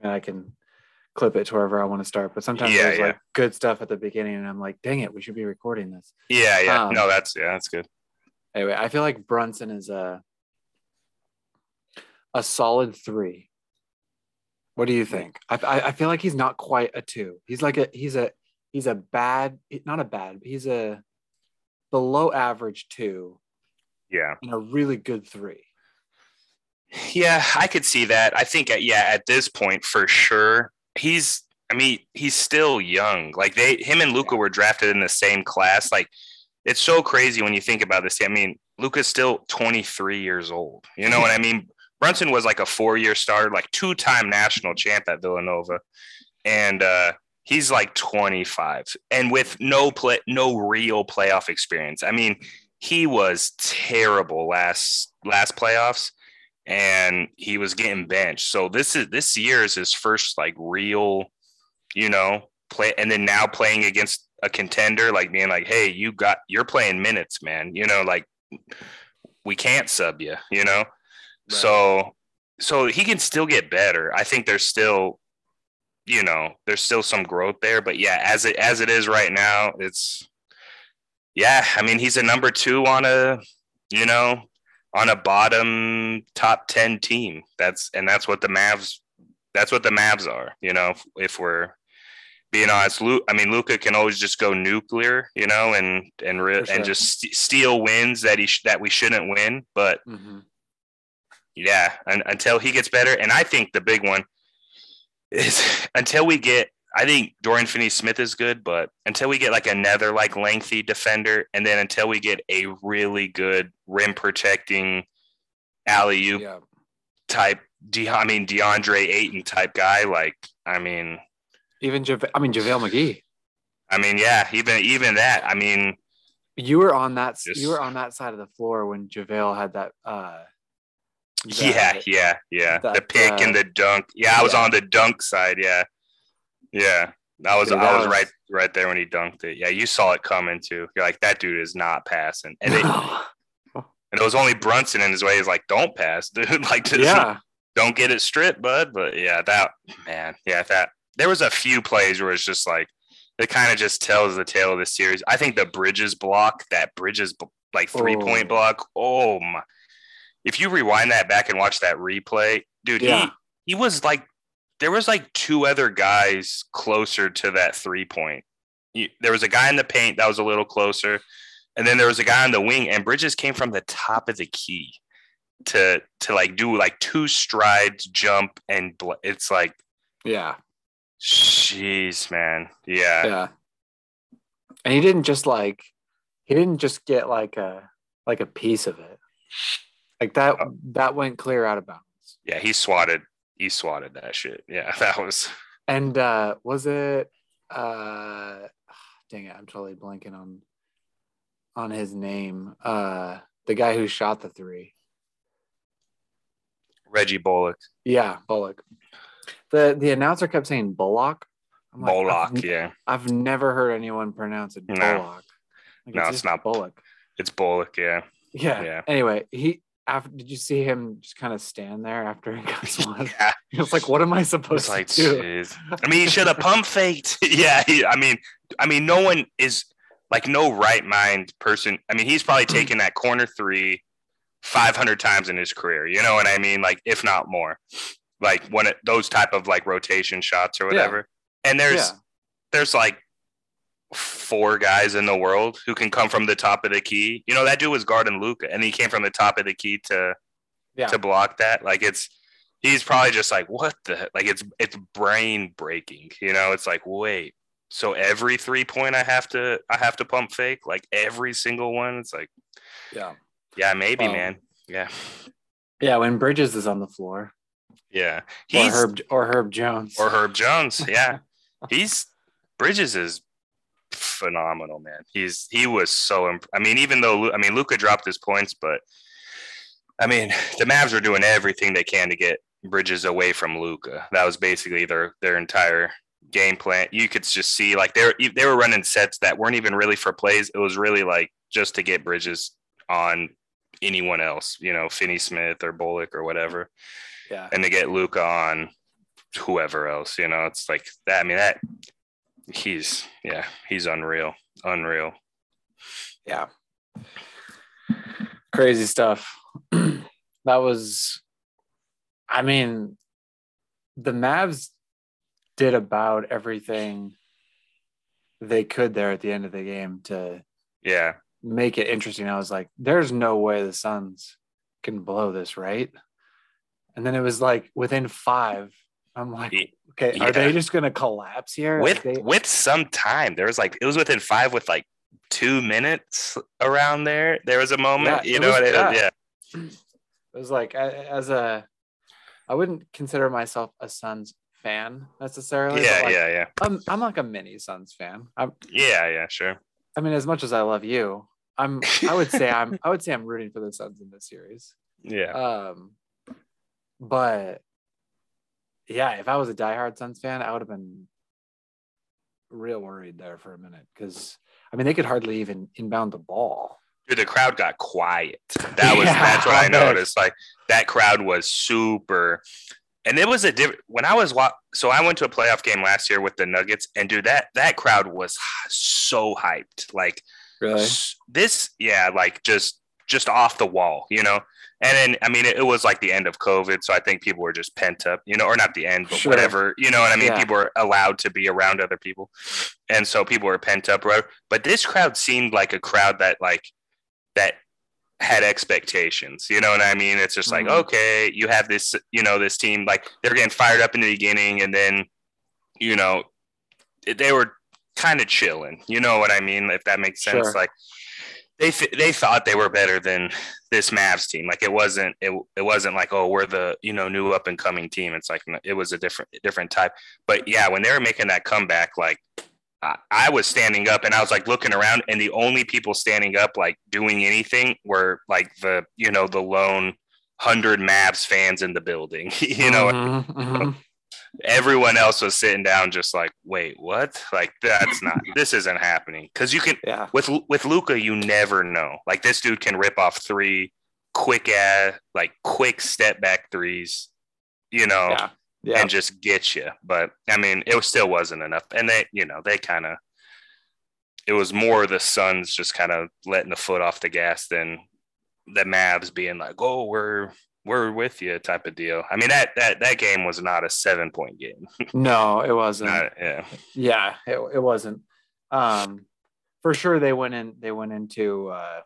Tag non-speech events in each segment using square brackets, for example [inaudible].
and I can clip it to wherever I want to start. But sometimes Yeah, there's yeah. like good stuff at the beginning, and I'm like, dang it, we should be recording this. Yeah, yeah. Um, no, that's yeah, that's good. Anyway, I feel like Brunson is a a solid three. What do you think? I, I I feel like he's not quite a two. He's like a he's a he's a bad not a bad he's a below average two Yeah. and a really good three. Yeah, I could see that. I think, uh, yeah, at this point, for sure, he's. I mean, he's still young. Like they, him and Luka were drafted in the same class. Like, it's so crazy when you think about this. I mean, Luka's still 23 years old. You know what I mean? [laughs] Brunson was like a four-year starter, like two-time national champ at Villanova, and uh, he's like 25, and with no play, no real playoff experience. I mean, he was terrible last last playoffs and he was getting benched. So this is this year is his first like real, you know, play and then now playing against a contender, like being like, hey, you got you're playing minutes, man. You know, like we can't sub you, you know? So so he can still get better. I think there's still, you know, there's still some growth there. But yeah, as it as it is right now, it's yeah, I mean he's a number two on a, you know, on a bottom top 10 team. That's and that's what the Mavs that's what the Mavs are, you know, if, if we're being honest. Lu, I mean Luka can always just go nuclear, you know, and and re- sure. and just st- steal wins that he sh- that we shouldn't win, but Mhm. yeah, un- until he gets better and I think the big one is [laughs] until we get I think Dorian Finney-Smith is good, but until we get like another like lengthy defender, and then until we get a really good rim protecting alley oop Yeah. type, De- I mean DeAndre Ayton type guy, like I mean, Even Jave- I mean JaVale McGee. I mean, yeah, even even that, I mean, You were on that Just- you were on that side of the floor when JaVale had that uh yeah, that- yeah, yeah, the that, pick uh, and the dunk. Yeah, I was yeah. on the dunk side. Yeah, yeah, I was I was right right there when he dunked it. Yeah, you saw it coming too. You're like, that dude is not passing, and it, And it was only Brunson in his way. He's like, don't pass, dude. [laughs] like, just yeah. don't get it stripped, bud. But yeah, that man, yeah, that there was a few plays where it's just like it kind of just tells the tale of the series. I think the Bridges block, that Bridges like three point Oh. block. Oh my! If you rewind that back and watch that replay, dude, Yeah. he he was like there was like two other guys closer to that three point. There was a guy in the paint that was a little closer, and then there was a guy on the wing, and Bridges came from the top of the key to to like do like two strides, jump, and bl- it's like, Yeah. jeez, man, yeah, Yeah. And he didn't just like he didn't just get like a like a piece of it. Like that Oh. that went clear out of bounds. yeah. He swatted, he swatted that shit. Yeah, [laughs] that was And uh was it uh dang it, I'm totally blanking on on his name. Uh the guy who shot the three. Reggie Bullock, Yeah, Bullock. The the announcer kept saying Bullock. I'm like, Bullock. I've, Yeah, I've never heard anyone pronounce it No. Bullock. Like, No, it's just not. Bullock. it's Bullock. Yeah, Yeah. Yeah. Anyway, he after did you see him just kind of stand there after he got [laughs] swatted? yeah. He was like, "What am I supposed like, to do?" jeez. I mean, he should have [laughs] pump faked. [laughs] yeah, he, I mean, I mean, no one is like no right mind person. I mean, he's probably taken that corner three 500 times in his career. You know what I mean? Like, if not more, like when it, those type of like rotation shots or Yeah. whatever. And there's Yeah. there's like four guys in the world who can come from the top of the key. You know, that dude was guarding Luka, and he came from the top of the key to Yeah. to block that. Like it's he's probably just like, what the like it's it's brain breaking. You know, it's like, wait, so every three point I have to I have to pump fake? Like every single one? It's like, Yeah. yeah, maybe, Um, man. Yeah. Yeah. When Bridges is on the floor, Yeah. or Herb or Herb Jones, or Herb Jones. Yeah. [laughs] he's Bridges is phenomenal, man. He's he was so imp- I mean, even though I mean Luka dropped his points, but I mean the Mavs are doing everything they can to get Bridges away from Luka. That was basically their their entire game plan. You could just see like they were they were running sets that weren't even really for plays. It was really like just to get Bridges on anyone else, you know, Finney Smith or Bullock or whatever yeah, and to get Luka on whoever else. You know, it's like that. I mean, that he's yeah, he's unreal, unreal. Yeah, crazy stuff. [clears throat] that was, I mean, the Mavs did about everything they could there at the end of the game to Yeah, make it interesting. I was like, there's no way the Suns can blow this, right? And then it was like within five. I'm like, okay, yeah. are they just gonna collapse here? with they- with some time. There was like it was within five with like two minutes around there. There was a moment, Yeah, you know, was- what it- yeah. yeah, it was like as a, I wouldn't consider myself a Suns fan necessarily. yeah, like, yeah, yeah, I'm I'm like a mini Suns fan. I'm, yeah, yeah, sure. I mean, as much as I love you, I'm. I would say I'm. [laughs] I would say I'm rooting for the Suns in this series. Yeah, Um, but yeah, if I was a diehard Suns fan, I would have been real worried there for a minute because I mean they could hardly even inbound the ball. Dude, the crowd got quiet. That was [laughs] Yeah, that's what I noticed. Like that crowd was super, and it was a different. When I was wa- so I went to a playoff game last year with the Nuggets, and dude, that that crowd was so hyped. Like Really? this, yeah, like just just off the wall, you know. And then I mean, it, it was like the end of COVID, so I think people were just pent up, you know, or not the end, but Sure. whatever, you know what I mean. Yeah. People were allowed to be around other people, and so people were pent up. Right? But this crowd seemed like a crowd that like that had expectations. You know what I mean? It's just like, Mhm. okay, you have this, you know, this team like they're getting fired up in the beginning, and then, you know, they were kind of chilling. You know what I mean? If that makes sense. Sure. Like they they thought they were better than this Mavs team. Like it wasn't it, it wasn't like oh we're the you know new up and coming team. It's like it was a different different type. But yeah, when they were making that comeback, like I, I was standing up and I was like looking around, and the only people standing up like doing anything were like the you know the lone hundred Mavs fans in the building. [laughs] you know, Mhm, mhm. Everyone else was sitting down, just like, wait, what? Like that's not. [laughs] this isn't happening because you can yeah, with with Luka, you never know. Like this dude can rip off three quick ass, like quick step back threes, you know, yeah, yeah. and just get you. But I mean, it was, still wasn't enough. And they, you know, they kind of. It was more the Suns just kind of letting the foot off the gas than the Mavs being like, "Oh, we're we're with you" type of deal. I mean that that that game was not a seven point game. [laughs] No, it wasn't. Not- yeah, yeah, it, it wasn't. Um, for sure, they went in. They went into uh,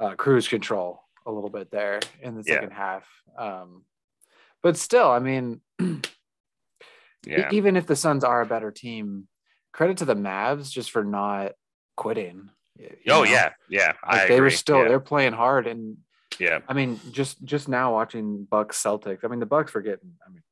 uh, cruise control a little bit there in the Yeah. second half. Um, but still, I mean, [clears throat] yeah, even if the Suns are a better team, credit to the Mavs just for not quitting. you oh know? yeah, yeah. Like I they were still yeah. they're playing hard, and yeah. I mean, just just now watching Bucks Celtics. I mean, the Bucks were getting. I mean,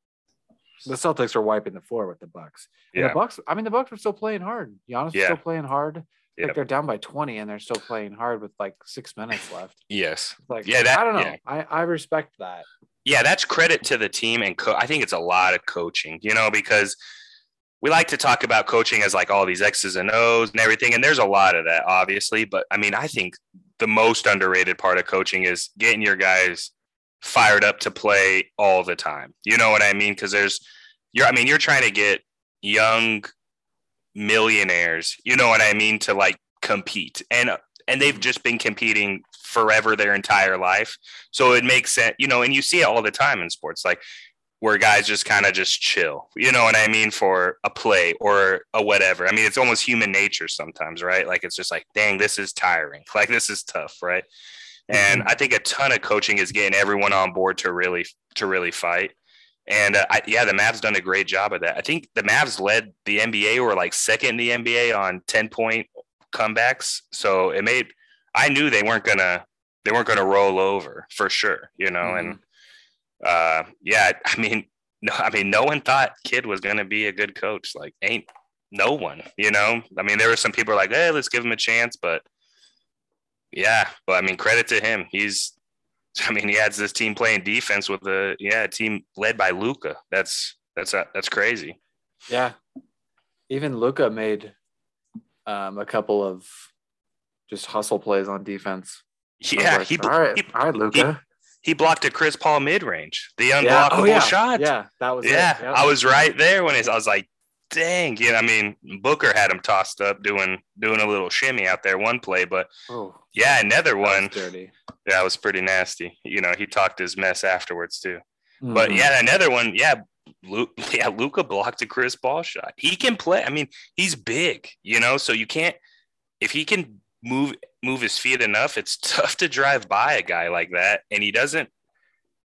the Celtics are wiping the floor with the Bucks. And Yeah. The Bucks. I mean, the Bucks were still playing hard. Giannis was Yeah. still playing hard. Yep. Like they're down by twenty, and they're still playing hard with like six minutes left. [laughs] Yes. Like, Yeah, that- I don't know. yeah. I I respect that. yeah, that's credit to the team, and co- I think it's a lot of coaching. You know, because we like to talk about coaching as like all these X's and O's and everything, and there's a lot of that, obviously. But I mean, I think the most underrated part of coaching is getting your guys fired up to play all the time. You know what I mean? Because there's, you're, I mean, you're trying to get young millionaires. You know what I mean? To like compete, and and they've just been competing forever their entire life. So it makes sense, you know, and you see it all the time in sports, like where guys just kind of just chill, you know what I mean, for a play or a whatever. I mean, it's almost human nature sometimes, right? Like it's just like, dang, this is tiring. [laughs] Like this is tough, right? And I think a ton of coaching is getting everyone on board to really to really fight. And uh, I, yeah, the Mavs done a great job of that. I think the Mavs led the NBA or like second in the NBA on 10 point comebacks. So it made I knew they weren't gonna they weren't gonna roll over for sure, you know. And uh, yeah, [laughs] I mean, no, I mean, no one thought Kidd was gonna be a good coach. Like, ain't no one, you know. I mean, there were some people like, hey, let's give him a chance, but yeah, but I mean, credit to him. He's, [laughs] I mean, he has this team playing defense with a yeah team led by Luka. That's that's uh, that's crazy. Yeah. Even Luka made um, a couple of just hustle plays on defense. Yeah, like, he, all right, he all right, Luka. He blocked a Chris Paul mid range, the unblockable Yeah. Oh, yeah. shot. Yeah, that was it. Yeah, Yep. I was right there when I was like, dang, you know, I mean, Booker had him tossed up doing doing a little shimmy out there one play, but Oh, yeah, another one, dirty. that was pretty nasty. You know, he talked his mess afterwards too. But Mhm. yeah, another one, yeah, Lu- [laughs] yeah, Luka blocked a Chris Paul shot. He can play. I mean, he's big, you know, so you can't if he can move move his feet enough, it's [laughs] tough to drive by a guy like that. And he doesn't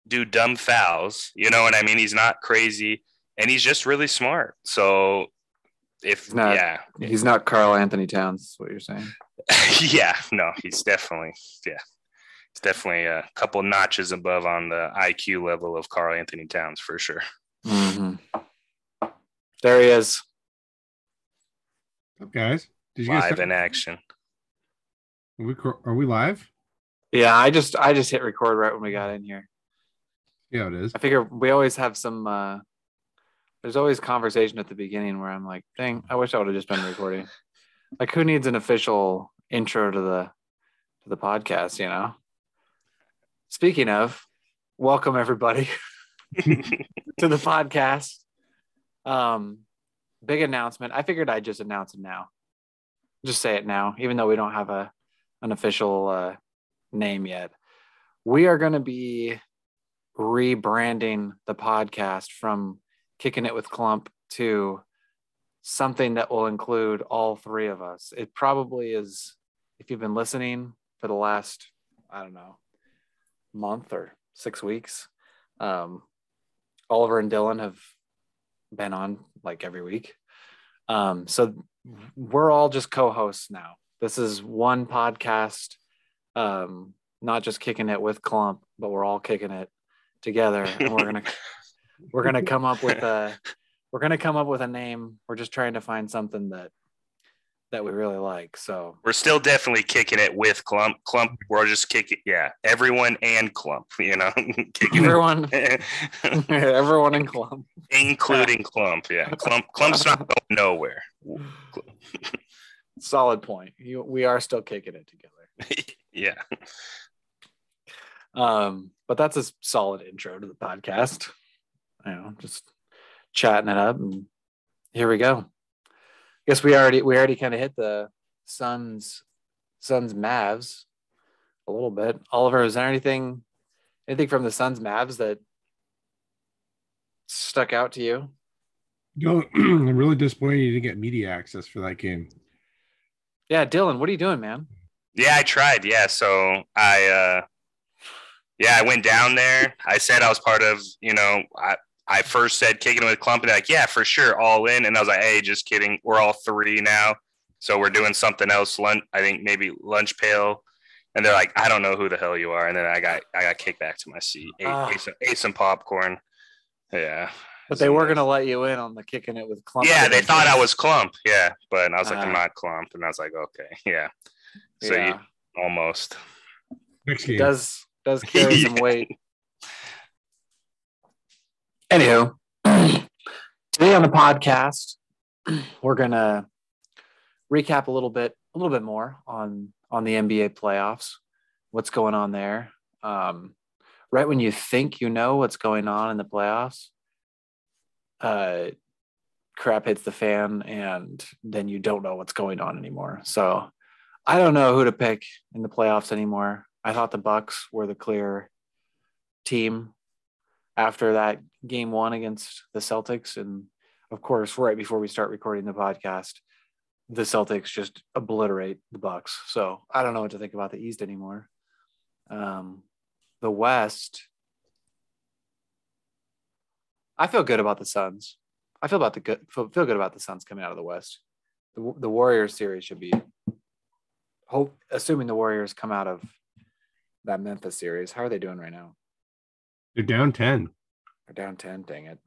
do dumb fouls, you know what I mean? He's not crazy and he's just really smart. So if He's not- yeah, he's not Karl-Anthony Towns. Is what you're saying? [laughs] yeah, no, he's definitely yeah. It's definitely a couple notches above on the IQ level of Karl-Anthony Towns for sure. Mhm. There he is. Up, guys? Did you guys Live start- in action. Are we, are we live? Yeah, I just I just hit record right when we got in here. Yeah, it is. I figure we always have some. uh There's always conversation at the beginning where I'm like, "Dang, I wish I would have just been recording." [laughs] like, who needs an official intro to the to the podcast? You know. Speaking of, welcome everybody [laughs] to the podcast. Um, big announcement. I figured I'd just announce it now. Just say it now, even though we don't have a an official uh, name yet. We are going to be rebranding the podcast from kicking it with clump to something that will include all three of us. It probably is if you've been listening for the last i don't know month or six weeks um, oliver and dylan have been on like every week. Um, so we're all just co-hosts now this is one podcast um, not just kicking it with clump but we're all kicking it together. And we're gonna [laughs] we're gonna come up with a we're gonna come up with a name. We're just trying to find something that that we really like. So We're still definitely kicking it with Clump. Clump, we're just kicking, yeah, everyone and Clump, you know, [laughs] kicking everyone. [laughs] Everyone in clump. Including Clump. Yeah, Clump, Clump's not going nowhere. Solid point. You, we are still kicking it together. [laughs] Yeah, um but that's a solid intro to the podcast. You know just chatting it up and here we go. I guess we already we already kind of hit the suns suns mavs a little bit. Oliver is there anything anything from the suns mavs that stuck out to you? No, [clears throat] I'm really disappointed you didn't get media access for that game. Yeah dylan what are you doing man yeah, I tried. Yeah, so I, uh yeah, I went down there. I said I was part of, you know, I. I first said kicking with Clump, and they're like, yeah, for sure, all in. And I was like, hey, just kidding. We're all three now. So we're doing something else. Lunch, I think maybe lunch pail. And they're like, I don't know who the hell you are. And then I got I got kicked back to my seat. Ate, Ah. ate, some, ate some popcorn. Yeah. But they were gonna let you in on the kicking it with clump Yeah, they thought I was Clump. Yeah. But I was like, Ah. I'm not Clump. And I was like, okay. [laughs] Yeah. So yeah. you almost. Next game. does does carry [laughs] some weight. [laughs] Anywho, [clears throat] today on the podcast, [clears throat] we're gonna recap a little bit, a little bit more on on the NBA playoffs, what's going on there. Um, right when you think you know what's going on in the playoffs, uh, crap hits the fan, and then you don't know what's going on anymore. So, I don't know who to pick in the playoffs anymore. I thought the Bucks were the clear team after that game one against the Celtics. And of course, right before we start recording the podcast, the Celtics just obliterate the Bucks. So I don't know what to think about the East anymore. Um, the West, I feel good about the Suns. I feel about the good feel, feel good about the Suns coming out of the West. The, the Warriors series should be hope assuming the Warriors come out of that Memphis series. How are they doing right now? They're down 10. They're down 10, dang it.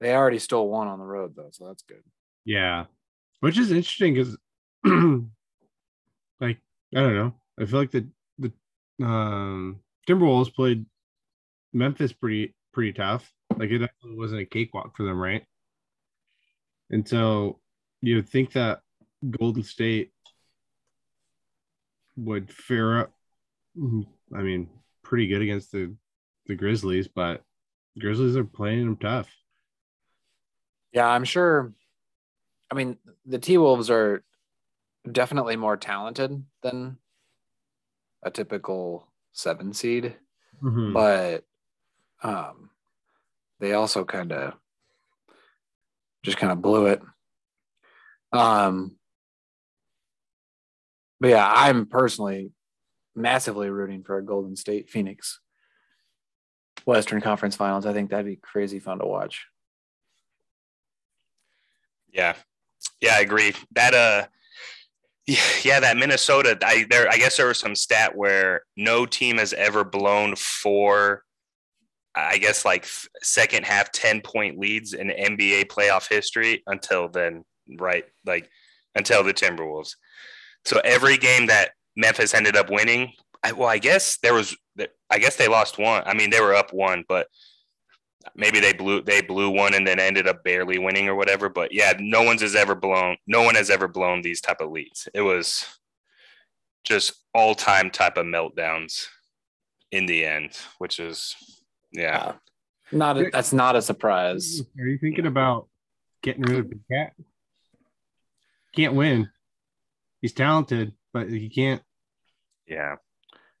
They already stole one on the road though, so that's good. Yeah. Which is interesting because [clears throat] like, I don't know. I feel like the the um Timberwolves played Memphis pretty pretty tough. Like it wasn't a cakewalk for them, right? And so you would think that Golden State would fare up. I mean, pretty good against the the Grizzlies, but Grizzlies are playing them tough. Yeah, I'm sure. I mean, the T Wolves are definitely more talented than a typical seven seed, Mhm. but um, they also kind of just kind of blew it. Um, but yeah, I'm personally massively rooting for a Golden State Phoenix Western Conference Finals. I think that'd be crazy fun to watch. Yeah. Yeah, I agree. That uh yeah, that Minnesota, I there I guess there was some stat where no team has ever blown four I guess like second half 10 point leads in NBA playoff history until then, right? Like until the Timberwolves. So every game that Memphis ended up winning, I, well, I guess there was, I guess they lost one. I mean, they were up one, but maybe they blew they blew one and then ended up barely winning or whatever. But yeah, no one's has ever blown. No one has ever blown these type of leads. It was just all time type of meltdowns in the end, which is yeah. Not a, that's not a surprise. Are you thinking about getting rid of the KAT? Can't win. He's talented, but he can't. Yeah.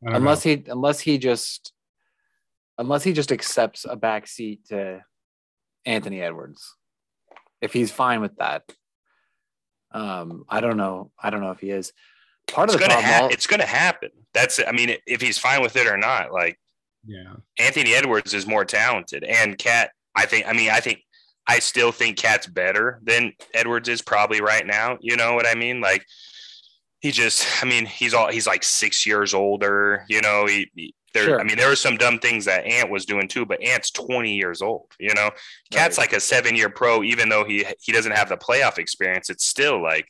Unless know. he unless he just unless he just accepts a back seat to Anthony Edwards. If he's fine with that. Um, I don't know. I don't know if he is. Part It's of the gonna problem ha- it's gonna happen. That's I mean, if he's fine with it or not, like yeah. Anthony Edwards is more talented, and KAT. I think. I mean, I think. I still think KAT's better than Edwards is probably right now. You know what I mean? Like he just. I mean, he's all. He's like six years older. You know. He. he there. Sure. I mean, there were some dumb things that Ant was doing too, but Ant's twenty years old. You know, KAT's Right. like a seven-year pro, even though he he doesn't have the playoff experience. It's still like,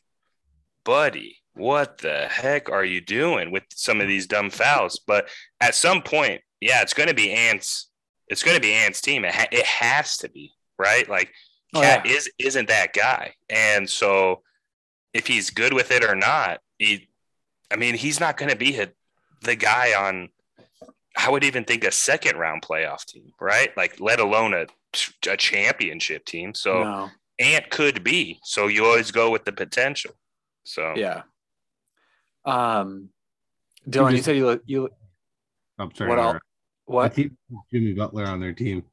buddy, what the heck are you doing with some of these dumb fouls? But at some point, yeah, it's going to be Ant's. It's going to be Ant's team. It, ha- it has to be right. Like Oh, KAT yeah. is isn't that guy, and so if he's good with it or not, he. I mean, he's not going to be a, the guy on. I would even think a second round playoff team, right? Like, let alone a a championship team. So no. Ant could be. So you always go with the potential. So Yeah. Um Dylan, you just- said you look you I'm sorry. what else? I What? think Jimmy Butler on their team.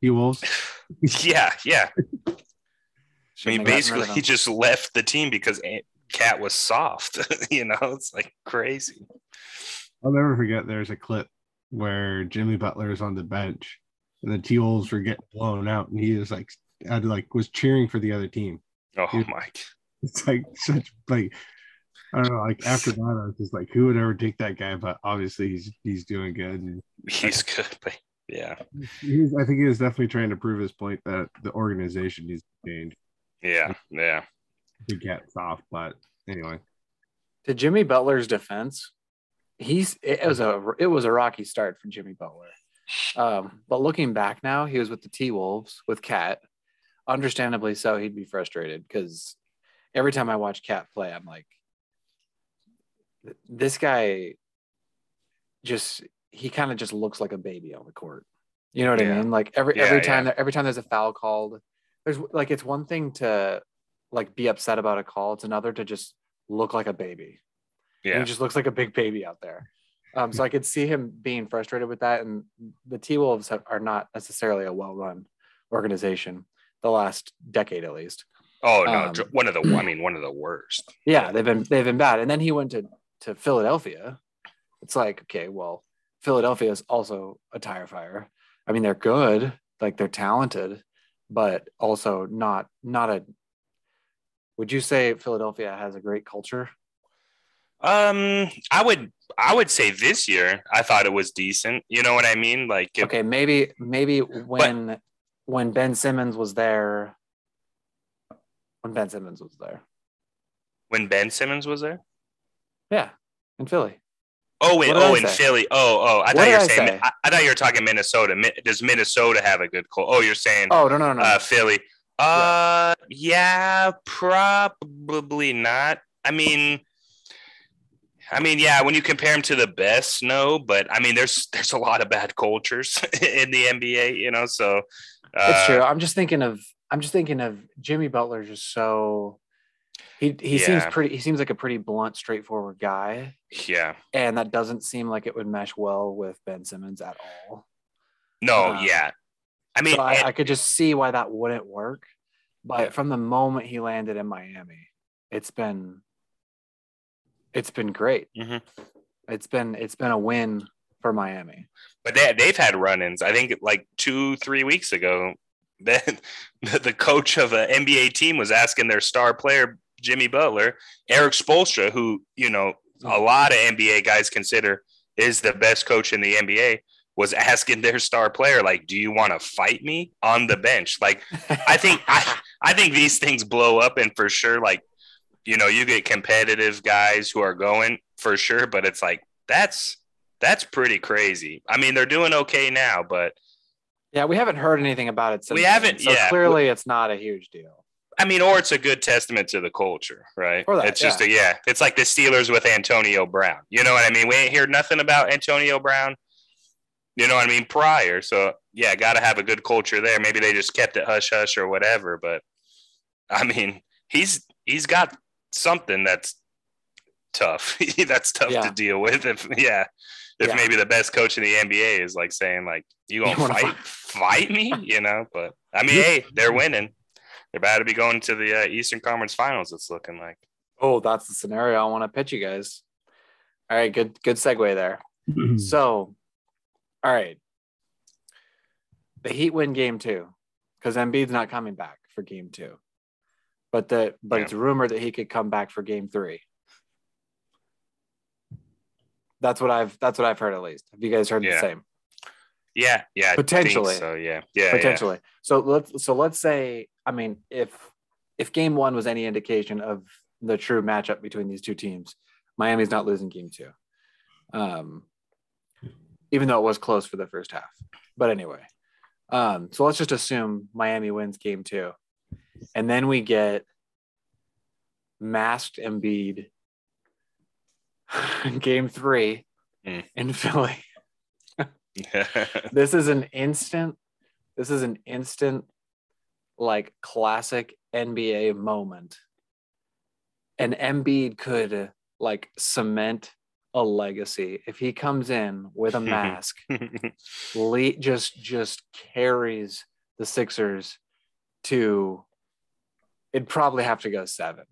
He Wolves. [laughs] yeah, yeah. I mean, have gotten rid basically, he just left the team because KAT was soft. [laughs] you know, it's like crazy. I'll never forget. There's a clip where Jimmy Butler is on the bench, and the T Wolves were getting blown out, and he was like, had like was cheering for the other team. Oh Yeah. my! [laughs] It's like such like I don't know. Like after that, I was just like, who would ever take that guy? But obviously, he's he's doing good. And [laughs] He's good, but yeah, he's, I think he was definitely trying to prove his point that the organization needs to change. yeah, yeah. To get soft, but anyway, to Jimmy Butler's defense, he's it was a it was a rocky start for Jimmy Butler. Um, but looking back now, he was with the T Wolves with KAT. Understandably so, he'd be frustrated because every time I watch KAT play, I'm like, this guy just he kind of just looks like a baby on the court. You know what Yeah. I mean? Like every Yeah, every time that every time there's a foul called, there's like it's one thing to like be upset about a call. It's another to just look like a baby. And Yeah, He just looks like a big baby out there. Um, so I could see him being frustrated with that. And the T Wolves are not necessarily a well run organization, the last decade at least. Oh no, Um, one of the. I [clears throat] mean, one of the worst. Yeah, they've been they've been bad. And then he went to to Philadelphia. It's like okay, well, Philadelphia is also a tire fire. I mean, they're good, like they're talented, but also not not a. Would you say Philadelphia has a great culture? Um, I would. I would say this year, I thought it was decent. You know what I mean? Like, it- Okay, maybe maybe when when Ben Simmons was there, when Ben Simmons was there, when Ben Simmons was there. Yeah, in Philly. Oh, in, oh, in say? Philly. Oh, oh, I What thought you were I saying. say? I, I thought you were talking Minnesota. Mi- Does Minnesota have a good call? Oh, you're saying Oh no no no. uh, Philly. Uh, yeah, probably not. I mean, I mean, yeah, when you compare them to the best, no, but I mean, there's there's a lot of bad cultures [laughs] in the NBA, you know. So uh, it's true. I'm just thinking of I'm just thinking of Jimmy Butler. Just so he he seems pretty. He seems like a pretty blunt, straightforward guy, Yeah, and that doesn't seem like it would mesh well with Ben Simmons at all. no, Um, yeah. I mean, so I, and- I could just see why that wouldn't work. But Yeah. from the moment he landed in Miami, it's been it's been great. Mhm. It's been it's been a win for Miami. but they they've had run-ins. I think like two three weeks ago, [laughs] the, the coach of an NBA team was asking their star player Jimmy Butler, Erik Spoelstra, who you know a lot of NBA guys consider is the best coach in the NBA, was asking their star player like, "Do you want to fight me on the bench?" Like, I think I, I think these things blow up, and for sure, like, you know, you get competitive guys who are going for sure, but it's like that's that's pretty crazy. I mean, they're doing okay now, but yeah, we haven't heard anything about it since. We haven't- So yeah. clearly, it's not a huge deal. I mean, or it's a good testament to the culture, right? Or that, it's just a yeah. It's like the Steelers with Antonio Brown. You know what I mean? We ain't hear nothing about Antonio Brown. You know what I mean? Prior, so yeah, got to have a good culture there. Maybe they just kept it hush hush or whatever. But I mean, he's he's got something that's tough. [laughs] that's tough Yeah. to deal with. If yeah, if Yeah. maybe the best coach in the NBA is like saying like you gonna [laughs] You wanna fight fight me, you know? But I mean, hey, they're winning. They're about to be going to the uh, Eastern Conference Finals. It's looking like. Oh, that's the scenario I want to pitch you guys. All right, good good segue there. So, all right. The Heat win game two because Embiid's not coming back for game two. But the but Yeah. it's rumored that he could come back for game three. That's what I've that's what I've heard at least. Have you guys heard Yeah. the same? Yeah, yeah, I think Potentially. So yeah, yeah, Potentially. So let's so let's say, I mean, if if game one was any indication of the true matchup between these two teams, Miami's not losing game two. Um even though it was close for the first half. But anyway. Um, so let's just assume Miami wins game two. And then we get masked Embiid [laughs] game three Hmm. in Philly. [laughs] This is an instant, this is an instant, like classic NBA moment. And Embiid could like cement a legacy if he comes in with a mask [laughs] le- just just carries the Sixers to it'd probably have to go seven.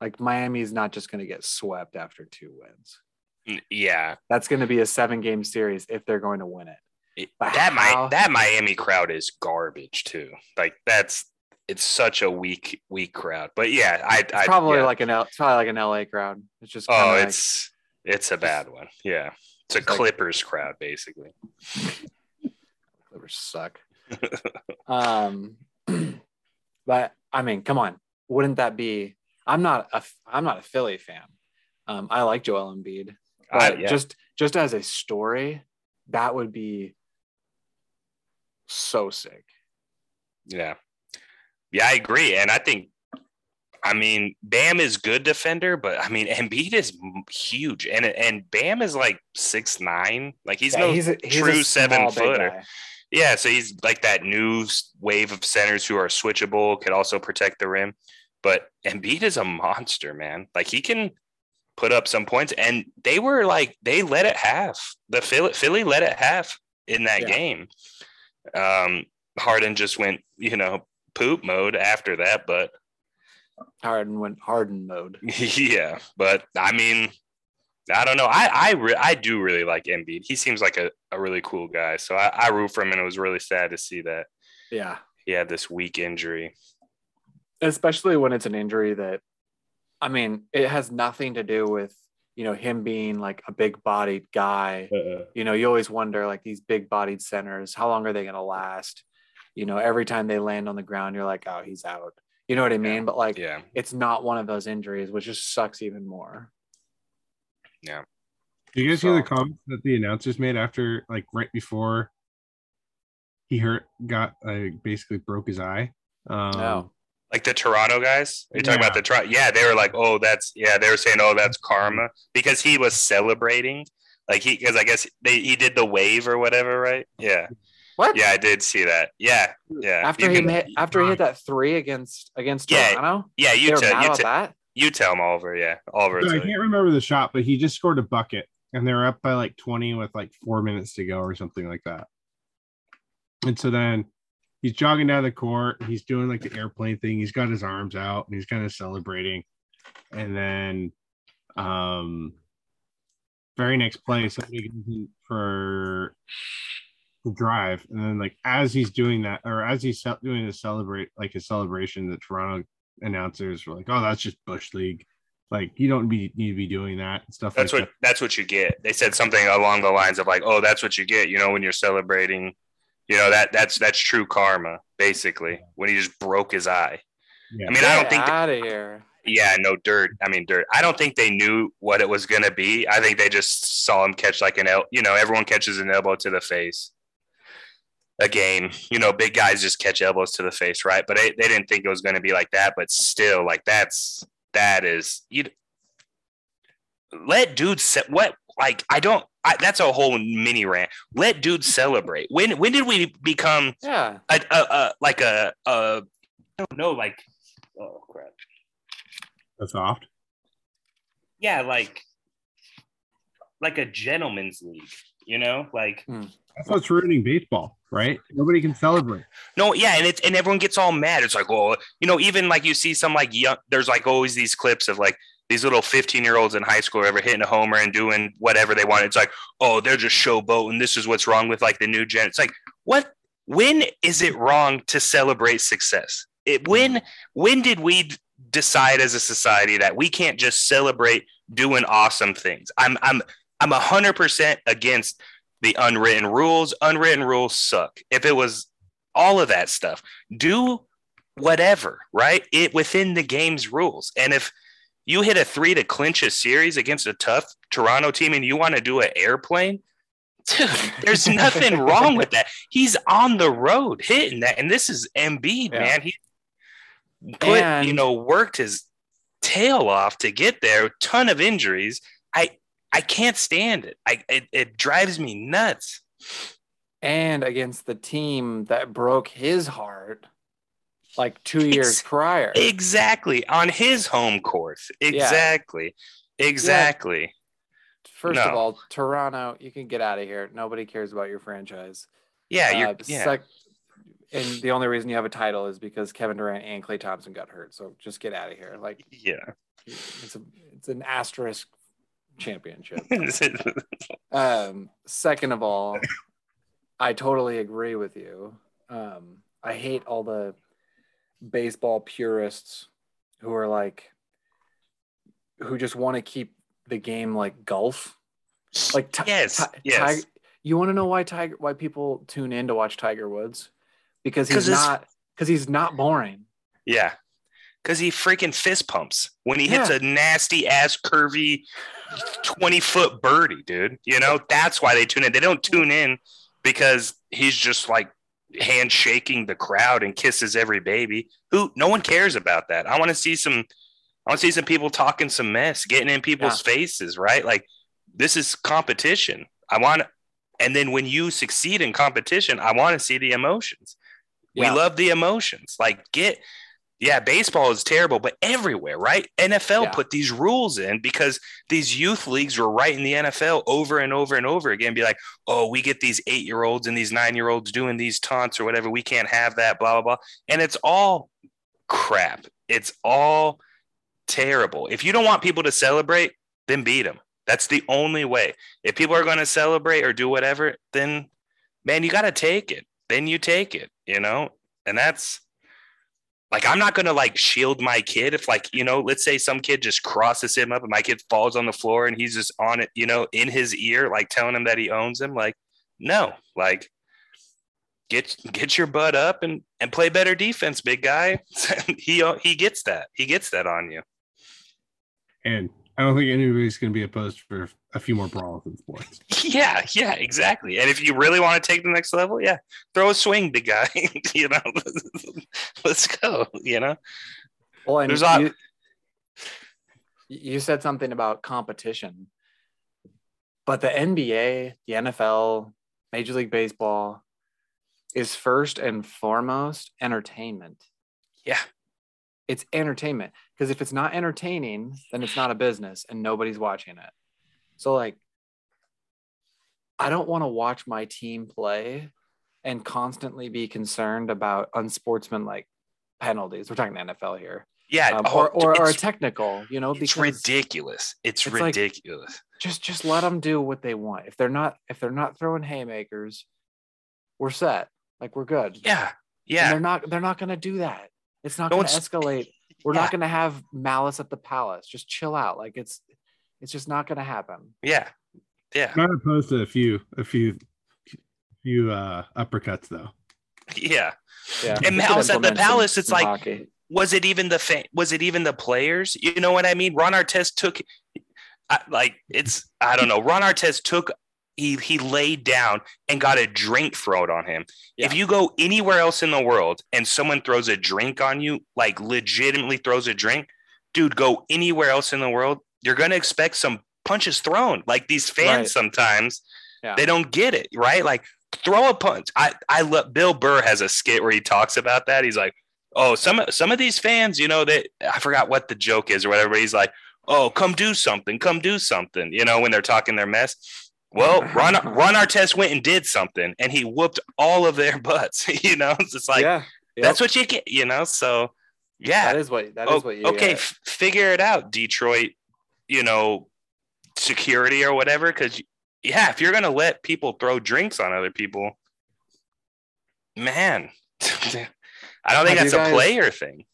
Like Miami's not just going to get swept after two wins. yeah. That's going to be a seven game series if they're going to win it. But that how- might that Miami crowd is garbage too. Like that's it's such a weak weak crowd. But yeah, I It's I probably yeah. like an L, it's probably like an LA crowd. It's just oh, like- it's it's a bad one. Yeah, it's a like- Clippers crowd basically. [laughs] Clippers suck. um, [clears throat] but I mean, come on, wouldn't that be? I'm not a I'm not a Philly fan. Um, I like Joel Embiid, I- but yeah. just just as a story, that would be so sick. Yeah. Yeah, I agree. And I think, I mean, Bam is good defender, but I mean, [laughs] Embiid is huge. And and Bam is like six nine. Like he's Yeah, no a, he's a true seven footer. Yeah, so he's like that new wave of centers who are switchable, could also protect the rim. But Embiid is a monster, man. Like he can put up some points, and they were like they let it half. The Philly, Philly let it half in that Yeah. game. Um, Harden just went, you know, poop mode after that, but [laughs] Harden went Harden mode. yeah. But I mean, I don't know. I I re- I do really like Embiid. He seems like a, a really cool guy. So I, I root for him, and it was really sad to see that Yeah, he had this weak injury. especially when it's an injury that, I mean, it has nothing to do with you know him being like a big bodied guy. Uh-uh. you know, you always wonder like these big bodied centers, how long are they going to last? You know, every time they land on the ground, you're like, oh, he's out. You know what I mean? But like, Yeah. it's not one of those injuries, which just sucks even more. Yeah. Do you guys hear the So- comments that the announcers made after, like, right before he hurt, got like, basically broke his eye? Um, No. Like the Toronto guys? Are you talking Yeah. about the Toronto? Yeah, they were like, oh, that's yeah. They were saying, oh, that's karma because he was celebrating. Like he, because I guess they he did the wave or whatever, right? Yeah, What? yeah, I did see that. Yeah, yeah. After You he can- hit, after he hit that three against against Yeah, Toronto, yeah, they you were tell mad you, about that. you tell him Oliver. Yeah, Oliver. will I can't remember the shot, but he just scored a bucket and they were up by like 20 with like four minutes to go or something like that. And so then he's jogging down the court. He's doing like the airplane thing. He's got his arms out and he's kind of celebrating. And then, um, very next play, somebody goes in for the drive. And then, like, as he's doing that, or as he's doing the celebrate, like his celebration, the Toronto announcers were like, oh, that's just Bush League. Like, you don't be, need to be doing that and stuff That's like what that's what you get. They said something along the lines of like, "Oh, that's what you get." You know, when you're celebrating, you know that that's that's true karma, basically. When he just broke his eye. Yeah. I mean, I don't think. out of here. yeah, no dirt. I mean, dirt. I don't think they knew what it was gonna be. I think they just saw him catch like an el. You know, everyone catches an elbow to the face. A game, you know, big guys just catch elbows to the face, right? But they, they didn't think it was going to be like that. But still, like that's that is you. Let dudes set what like I don't. I, that's a whole mini rant. Let dudes celebrate. When when did we become Yeah. a, a, a like a, a I don't know like oh crap That's soft. yeah, like like a gentleman's league, you know, like hmm. That's what's ruining baseball, right? Nobody can celebrate. no, yeah, and it's and everyone gets all mad. It's like, oh, you know, even like you see some like young, there's like always these clips of like these little 15 year olds in high school ever hitting a homer and doing whatever they want. It's like, oh, they're just showboating. This is what's wrong with like the new gen. It's like, what? When is it wrong to celebrate success? It when when did we decide as a society that we can't just celebrate doing awesome things? I'm I'm I'm a hundred percent against the unwritten rules. Unwritten rules suck. If it was all of that stuff, do whatever, right? It within the game's rules. And if you hit a three to clinch a series against a tough Toronto team and you want to do an airplane, dude, there's nothing [laughs] wrong with that. He's on the road hitting that. And this is Embiid, Yeah. man. He put, you know, worked his tail off to get there, ton of injuries. I can't stand it. I it, it drives me nuts. And against the team that broke his heart like two years Ex- prior. Exactly. On his home course. Exactly. Exactly. First of all, Toronto, you can get out of here. Nobody cares about your franchise. Yeah, you're Uh, yeah. sec- and the only reason you have a title is because Kevin Durant and Klay Thompson got hurt. So just get out of here. Like yeah. it's a it's an asterisk championship. [laughs] Um, second of all, I totally agree with you. Um, I hate all the baseball purists who are like, who just want to keep the game like golf. Like, ti- yes. ti- yes. Ti- you want to know why Tiger? Why people tune in to watch Tiger Woods? Because he's not. Because he's not boring. Yeah. Because he freaking fist pumps when he hits Yeah. a nasty ass curvy 20 foot birdie, dude. You know, that's why they tune in. They don't tune in because he's just like handshaking the crowd and kisses every baby. Who no one cares about that. I want to see some I want to see some people talking some mess, getting in people's faces, right? Like this is competition. I want and then when you succeed in competition, I want to see the emotions. Yeah. We love the emotions. Like get yeah, baseball is terrible, but everywhere, right? NFL Yeah. put these rules in because these youth leagues were right in the NFL over and over and over again. Be like, oh, we get these eight year olds and these nine year olds doing these taunts or whatever. We can't have that, blah, blah, blah. And it's all crap. It's all terrible. If you don't want people to celebrate, then beat them. That's the only way. If people are going to celebrate or do whatever, then man, you got to take it. Then you take it, you know? And that's like, I'm not to like shield my kid if, like, you know, let's say some kid just crosses him up and my kid falls on the floor and he's just on it, you know, in his ear, like telling him that he owns him. Like, no, like, get get your butt up and and play better defense, big guy. [laughs] he he gets that. He gets that on you. And I don't think anybody's to be opposed for a few more brawls in sports. [laughs] Yeah, yeah, exactly. And if you really want to take the next level, yeah, throw a swing, big guy. [laughs] you know, [laughs] let's go. You know, Well, and There's a- you, you said something about competition, but the NBA, the NFL, Major League Baseball is first and foremost entertainment. yeah, It's entertainment because if it's not entertaining, then it's not a business and nobody's watching it. So, like, I don't want to watch my team play and constantly be concerned about unsportsmanlike penalties. We're talking NFL here yeah. um, oh, or or, technical, you know, it's ridiculous. It's, it's like- ridiculous. just just let them do what they want. If they're not if they're not throwing haymakers, we're set. Like we're good. yeah, And yeah. they're not they're not going to do that. It's not No going to escalate. We're yeah, not going to have malice at the palace. Just chill out. Like it's it's just not going to happen. Yeah, yeah, Not opposed to a few, a few, few uh uppercuts though. yeah. Yeah. And We at the palace, it's like- hockey. was it even the fa- was it even the players? You know what I mean? Ron Artest took I, like it's I don't know. Ron Artest took he he laid down and got a drink thrown on him. If you go anywhere else in the world and someone throws a drink on you, like legitimately throws a drink, dude, go anywhere else in the world, you're gonna expect some punches thrown. Like these fans Right. sometimes Yeah. they don't get it, right? Like throw a punch. I I love Bill Burr has a skit where he talks about that. He's like, oh, some some of these fans, you know, that I forgot what the joke is or whatever. He's like, oh, come do something, come do something, you know, when they're talking their mess. Well, [laughs] Ron Ron Artest went and did something, and he whooped all of their [laughs] butts. [laughs] You know, it's just like yeah. Yep. that's what you get. You know, so yeah, that is what that is Oh, what you okay, get. f- figure it out, Detroit. You know, security or whatever. Because yeah, if you're gonna let people throw drinks on other people, man, [laughs] I don't think Have that's you a guys- player thing.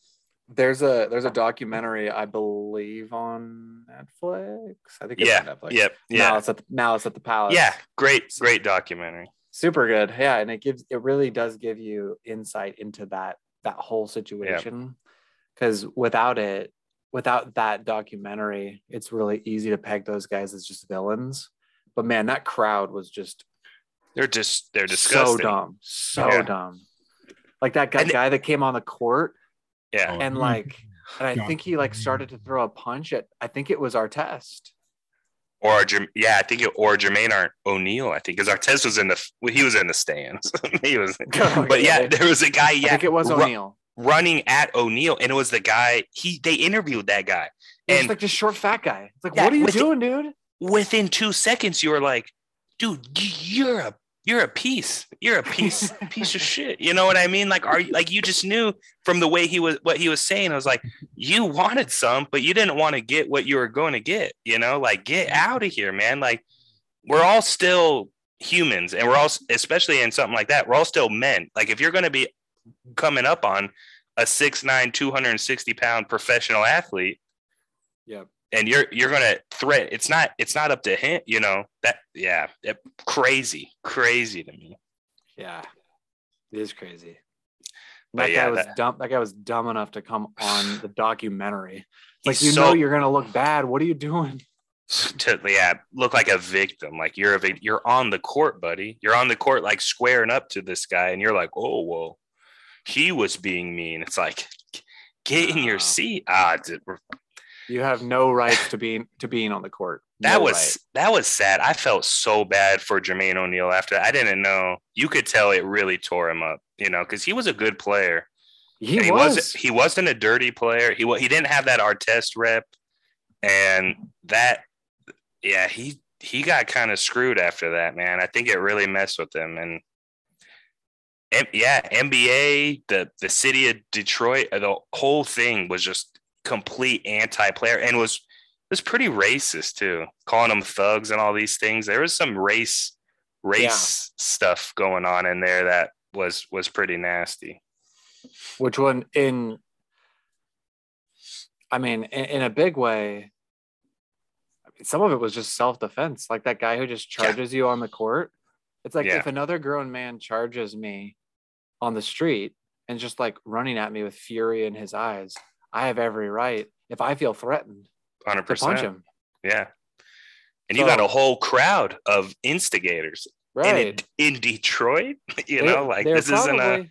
There's a there's a documentary I believe on Netflix. I think it's Yeah, on Netflix. Yep, yeah, Malice at the Malice at the Palace. yeah. Great, great documentary. super good yeah and it gives it really does give you insight into that that whole situation because without it without that documentary it's really easy to peg those guys as just villains but man that crowd was just They're just they're disgusting. so dumb so Yeah. dumb like that guy, And- guy that came on the court Yeah, Oh, and like and i think he like started to throw a punch at i think it was Artest or yeah, I think it, or Jermaine Ar- O'Neal. I think because Artest was in the well, he was in the stands. [laughs] he was, [laughs] oh, but yeah, there was a guy. i Yeah, think it was ru- o'neal running at O'Neal, and it was the guy. He they interviewed that guy, and like this short fat guy it's like Yeah, what are you with the- doing dude within two seconds, you were like, "Dude, you're a you're a piece. You're a piece [laughs] piece of shit." You know what I mean? Like, are you like you just knew from the way he was what he was saying? I was like, you wanted some, but you didn't want to get what you were going to get. You know, like get out of here, man. Like, we're all still humans, and we're all especially in something like that. We're all still men. Like, if you're going to be coming up on a 6'9", 260 pound professional athlete Yeah. and you're you're gonna threat it's not it's not up to him you know that yeah it- crazy crazy to me Yeah, it is crazy. But That yeah, guy was that- dumb. That guy was dumb enough to come on [sighs] the documentary. Like you so- know you're gonna look bad. What are you doing? [laughs] to yeah look like a victim like you're a you're on the court buddy you're on the court like squaring up to this guy and you're like oh well he was being mean it's like get in your seat ah dude, You have no rights to being to being on the court. [laughs] that was right. that was sad i felt so bad for jermaine o'neal after that. i didn't know you could tell it really tore him up you know because he was a good player he, he was. wasn't he wasn't a dirty player. He wa- he didn't have that Artest rep, and that yeah he he got kind of screwed after that man. I think it really messed with him and. M- yeah, NBA, the the city of Detroit, uh, the whole thing was just complete anti-player and was was pretty racist too, calling them thugs and all these things. There was some race race stuff going on in there that was was pretty nasty. Which one in? I mean, in, in a big way. I mean, some of it was just self defense, like that guy who just Yeah. charges you on the court. It's like Yeah. if another grown man charges me on the street and just like running at me with fury in his eyes, I have every right, if I feel threatened, Hundred to punch him. Yeah. and you got a whole crowd of instigators right. in, in Detroit. [laughs] You They- know, like they were this isn't a,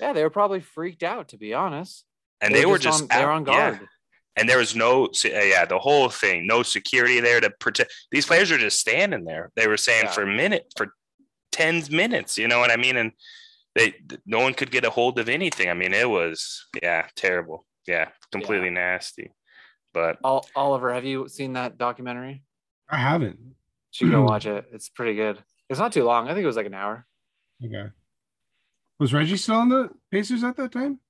Yeah, they were probably freaked out, to be honest. and they, were just just they're were on yeah. guard. and there was no uh, yeah the whole thing no security there to protect these players are just standing there they were saying Yeah. for a minute for tens minutes you know what i mean and they no one could get a hold of anything i mean it was yeah terrible yeah completely nasty but Oliver, have you seen that documentary? I haven't. Should go [clears throat] watch it. It's pretty good. It's not too long. I think it was like an hour. Okay. Was Reggie still on the Pacers at that time?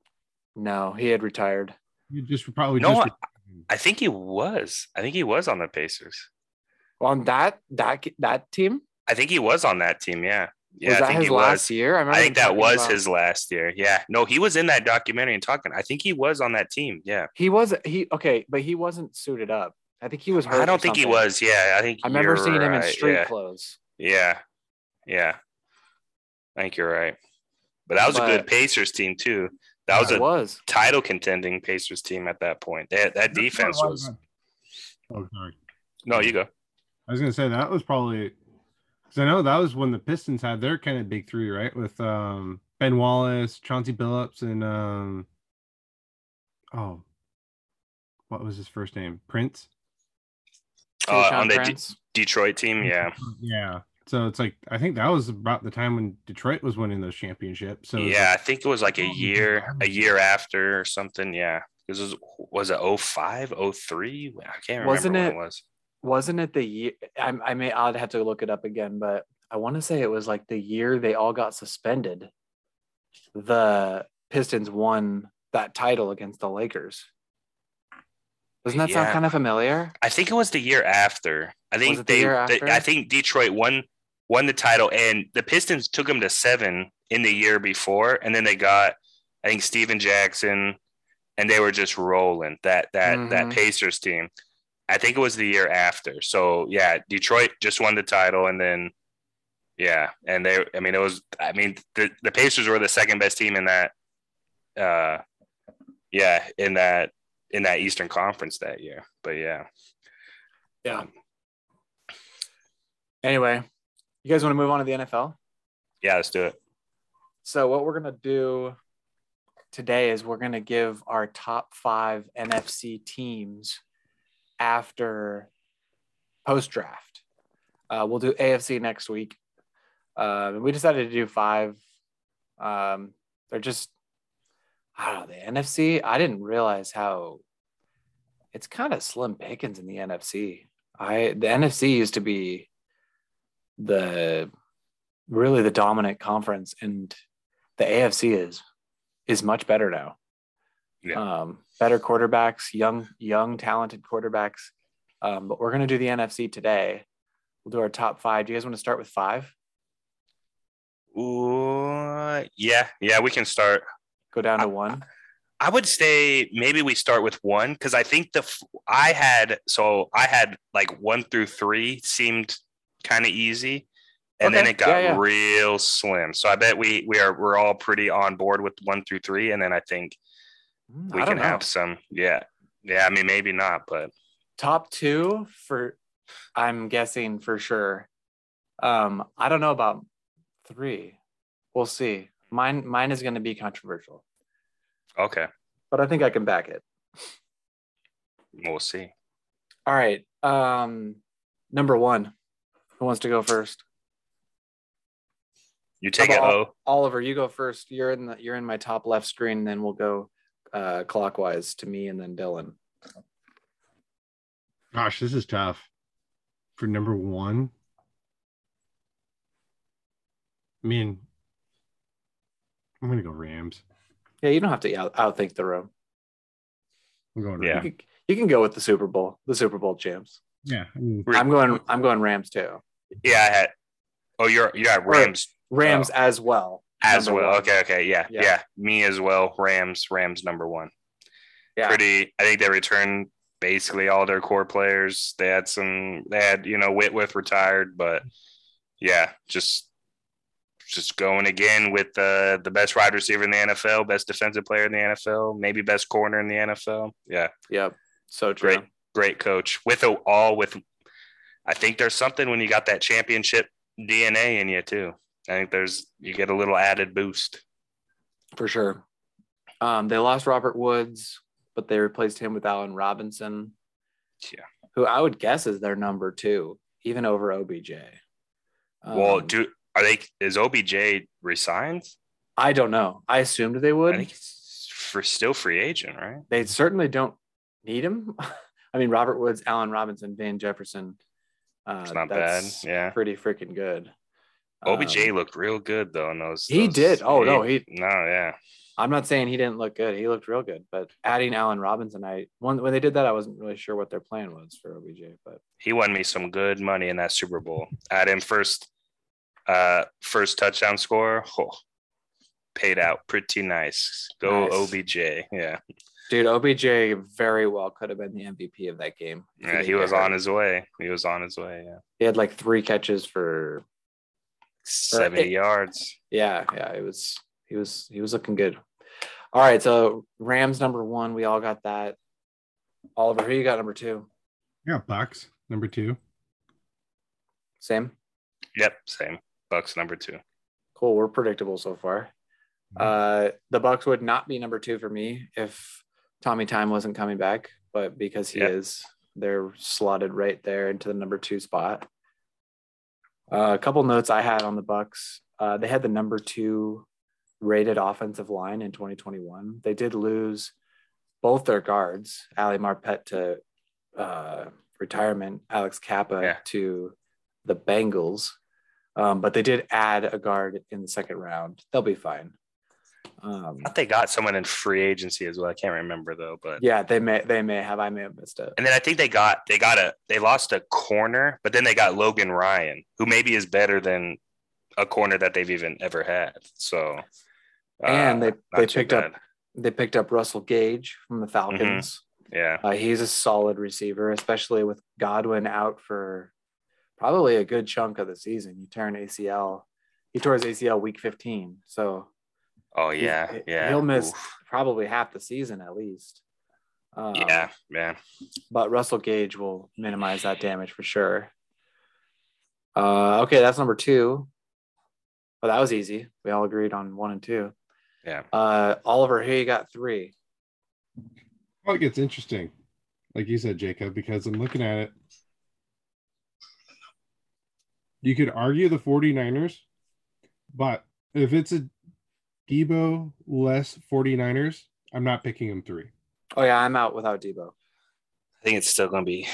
No, he had retired. You just probably No, just i think he was i think he was on the pacers on that that that team i think he was on that team yeah yeah was i that think his he last was year? I, remember I think that was about- his last year. Yeah. No, he was in that documentary and talking. I think he was on that team. Yeah. He was he okay, but he wasn't suited up. I think he was hurt. I don't think he was. Yeah. I think I remember you're seeing him in street yeah. clothes. Yeah. Yeah. I think you're right. But that was a good Pacers team too. That was a was. title contending Pacers team at that point. That that defense was Oh, sorry. no, you go. I was gonna say that was probably because I know that was when the Pistons had their kind of big three, right? With um Ben Wallace, Chauncey Billups, and um oh, what was his first name? Prince. Uh, Tayshaun on the D- Detroit team, yeah. Yeah. So it's like I think that was about the time when Detroit was winning those championships. So it's yeah, I think it was like a Oh, year, a year after or something. Yeah. This was was it 05, 03? I can't remember Wasn't when it- it was. Wasn't it the year? I, I may I'd have to look it up again, but I want to say it was like the year they all got suspended. The Pistons won that title against the Lakers. Doesn't that Yeah. sound kind of familiar? I think it was the year after. I think the they, year? I think Detroit won won the title, and the Pistons took them to seven in the year before, and then they got I think Stephen Jackson, and they were just rolling that that that Mhm. Pacers team. I think it was the year after. So yeah, Detroit just won the title, and then yeah, and they I mean it was I mean the the Pacers were the second best team in that. Uh, yeah, in that in that Eastern Conference that year, but yeah. Yeah. Anyway, you guys want to move on to the NFL? Yeah, let's do it. So what we're gonna do today is we're gonna give our top five NFC teams after post draft. Uh, we'll do AFC next week. Uh, we decided to do five. Um, they're just I don't know the NFC. I didn't realize how it's kind of slim pickings in the NFC. I the NFC used to be the really the dominant conference and the AFC is is much better now. Yeah. Um, better quarterbacks, young, young, talented quarterbacks. Um, but we're gonna do the NFC today. We'll do our top five. Do you guys want to start with five? Ooh, yeah, yeah, we can start. Go down I- to one. I would say maybe we start with one because I think the I had so I had like one through three seemed kind of easy, and then it got yeah, yeah. real slim. So I bet we we are we're all pretty on board with one through three, and then I think we I can know. have some. Yeah, yeah. I mean, maybe not, but top two for I'm guessing for sure. Um, I don't know about three. We'll see. Mine mine is gonna be controversial, okay, but I think I can back it. we'll see. All right. Um, number one. Who wants to go first? You take it. Oh, Oliver, you go first. You're in the you're in my top left screen, then we'll go uh clockwise to me and then Dylan. Gosh, this is tough. For number one, I mean, I'm gonna go Rams. Yeah, you don't have to out, outthink the room. I'm going Yeah. You, can, you can go with the Super Bowl, the Super Bowl champs. Yeah. I mean, I'm going I'm going Rams too. yeah. I had. Oh, you're you have Right. Rams Rams as well. As well. one. Okay, okay, yeah, Yeah. yeah, Me as well. Rams, Rams number one. Yeah. Pretty. I think they returned basically all their core players. They had some. They had you know Whitworth retired, but yeah, just just going again with the the best wide receiver in the NFL, best defensive player in the NFL, maybe best corner in the NFL. Yeah, Yep. So true. great, great coach with a, all with. I think there's something when you got that championship DNA in you too. I think there's you get a little added boost. for sure. Um, they lost Robert Woods, but they replaced him with Allen Robinson. Yeah. Who I would guess is their number two, even over OBJ. well, Um, do are they is OBJ resigned? I don't know. I assumed they I would. think he's for still free agent, right? They certainly don't need him. [laughs] I mean, Robert Woods, Allen Robinson, Van Jefferson. Uh, It's not bad, that's yeah. pretty freaking good. OBJ Um, looked real good though in those. He those- did. Oh, no, he- no, yeah. I'm not saying he didn't look good. He looked real good, but adding Allen Robinson, I when when they did that, I wasn't really sure what their plan was for OBJ. But He won me some good money in that Super Bowl. Had him first, uh, first touchdown score. Oh, paid out pretty nice. Go Nice. OBJ. Yeah, dude, OBJ very well could have been the MVP of that game. yeah. didn't He was on his way. He was on his way. Yeah, He had like three catches for seventy it- yards. yeah, yeah. It was he was he was looking good. All right, so Rams number one, we all got that. Oliver, who you got number two? Yeah, Bucks number two. Same. Yep, same. Bucks number two. Cool. We're predictable so far. Uh, the Bucks would not be number two for me if Tommy Time wasn't coming back, but because he Yep. is, they're slotted right there into the number two spot. Uh, a couple notes I had on the Bucks. Uh, they had the number two rated offensive line in 2021. They did lose both their guards, Ali Marpet to uh, retirement, Alex Cappa Yeah. to the Bengals. Um, but they did add a guard in the second round. They'll be fine. Um, I thought they got someone in free agency as well. I can't remember though, but yeah, they may they may have. I may have missed it. and then I think they got they got a they lost a corner, but then they got Logan Ryan, who maybe is better than a corner that they've even ever had. So And they- they picked up- They picked up Russell Gage from the Falcons. yeah. Uh, he's a solid receiver, especially with Godwin out for probably a good chunk of the season. He tore an ACL. He tore his ACL week 15, so Oh yeah, he- yeah. he'll miss Oof. probably half the season at least. Um, yeah, man. but Russell Gage will minimize that damage for sure. Uh, okay, that's number two. Well, that was easy. We all agreed on one and two. Yeah. Uh, Oliver, here you got three. Well, it gets interesting, like you said, Jacob, because I'm looking at it. You could argue the 49ers, but if it's a Debo less 49ers, I'm not picking them three. Oh yeah, I'm out without Debo. I think it's still gonna be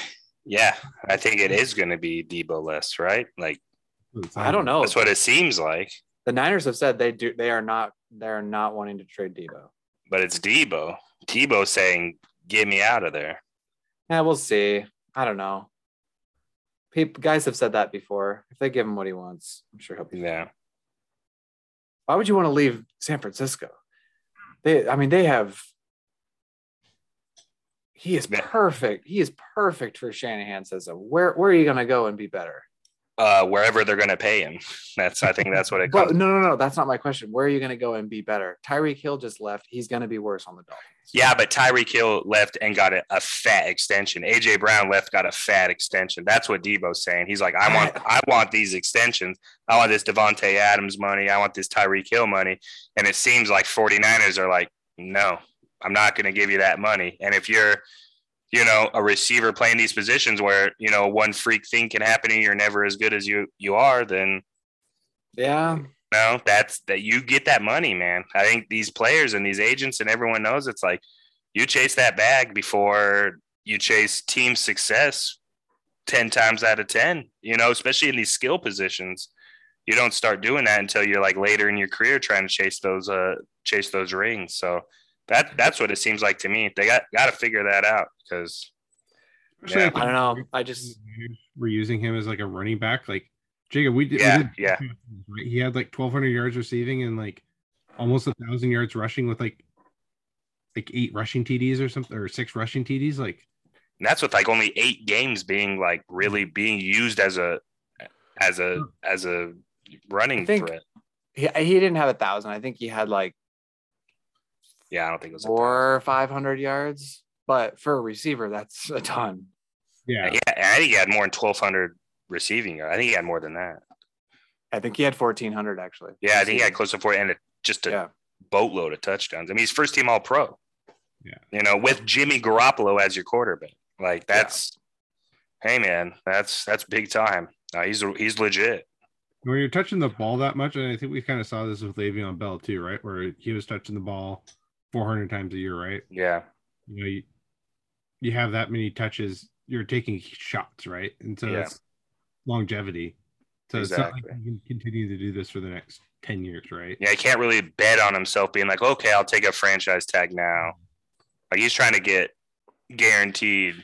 yeah, I think it is gonna be Debo less, right? Like I don't know. that's what it seems like. The Niners have said they do. They are not. They are not wanting to trade Debo. But it's Debo. Debo saying, get me out of there. Yeah, we'll see. I don't know. People, guys have said that before. If they give him what he wants, I'm sure he'll be. Yeah. Why would you want to leave San Francisco? They, I mean, they have. He is perfect. He is perfect for Shanahan system. Where where are you gonna go and be better? Uh, wherever they're gonna pay him. [laughs] That's I think that's what it comes. no, no, no. That's not my question. Where are you gonna go and be better? Tyreek Hill just left. He's gonna be worse on the Dolphins. Yeah, but Tyreek Hill left and got a, a fat extension. AJ Brown left, got a fat extension. That's what Debo's saying. He's like, I want, [laughs] I want these extensions. I want this Davante Adams money. I want this Tyreek Hill money. And it seems like 49ers are like, no, I'm not going to give you that money. And if you're, you know, a receiver playing these positions where you know one freak thing can happen and you're never as good as you you are, then Yeah. no, that's that you get that money, man. I think these players and these agents and everyone knows it's like you chase that bag before you chase team success 10 times out of 10, you know, especially in these skill positions. You don't start doing that until you're like later in your career trying to chase those uh chase those rings. So that that's what it seems like to me. They got got to figure that out because Yeah. I don't know. I just we're using him as like a running back. Like Jacob, we did. we Yeah, did- yeah. Right? He had like 1,200 yards receiving and like almost a thousand yards rushing with like like eight rushing TDs or something or six rushing TDs. Like And that's with like only eight games being like really being used as a as a as a running I think- threat. he, he didn't have a thousand. I think he had like Yeah, I don't think it was four or five hundred yards. But for a receiver, that's a ton. yeah. Yeah, I think he had more than twelve hundred receiving yard. I think he had more than that. I think he had 1,400 actually. Yeah, I think he had close to four and a, just a Yeah. boatload of touchdowns. I mean, he's first team All Pro. Yeah. you know, with Jimmy Garoppolo as your quarterback, like that's, hey man, that's that's big time. Uh, he's he's legit. When you're touching the ball that much, and I think we kind of saw this with Le'Veon Bell too, right? Where he was touching the ball 400 times a year, right? Yeah, You know, you, you have that many touches, you're taking shots, right? And so Yeah. it's longevity. So it's not like Exactly. you can continue to do this for the next 10 years, right? yeah. He can't really bet on himself being like, okay, I'll take a franchise tag now. Like he's trying to get guaranteed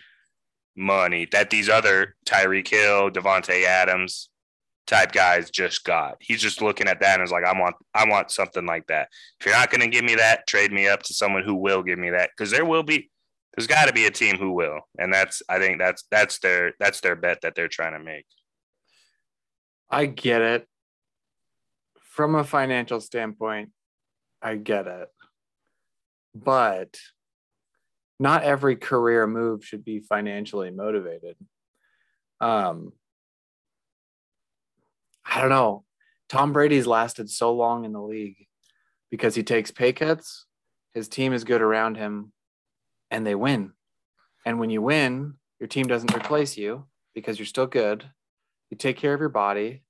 money that these other Tyreek Hill, Davante Adams type guys just got. He's just looking at that and is like, I want, I want something like that. If you're not going to give me that, trade me up to someone who will give me that because there will be, there's got to be a team who will, and that's, I think that's that's their that's their bet that they're trying to make. I get it. From a financial standpoint, I get it. But not every career move should be financially motivated. Um I don't know. Tom Brady's lasted so long in the league because he takes pay cuts, his team is good around him, and they win. And when you win, your team doesn't replace you because you're still good. You take care of your body.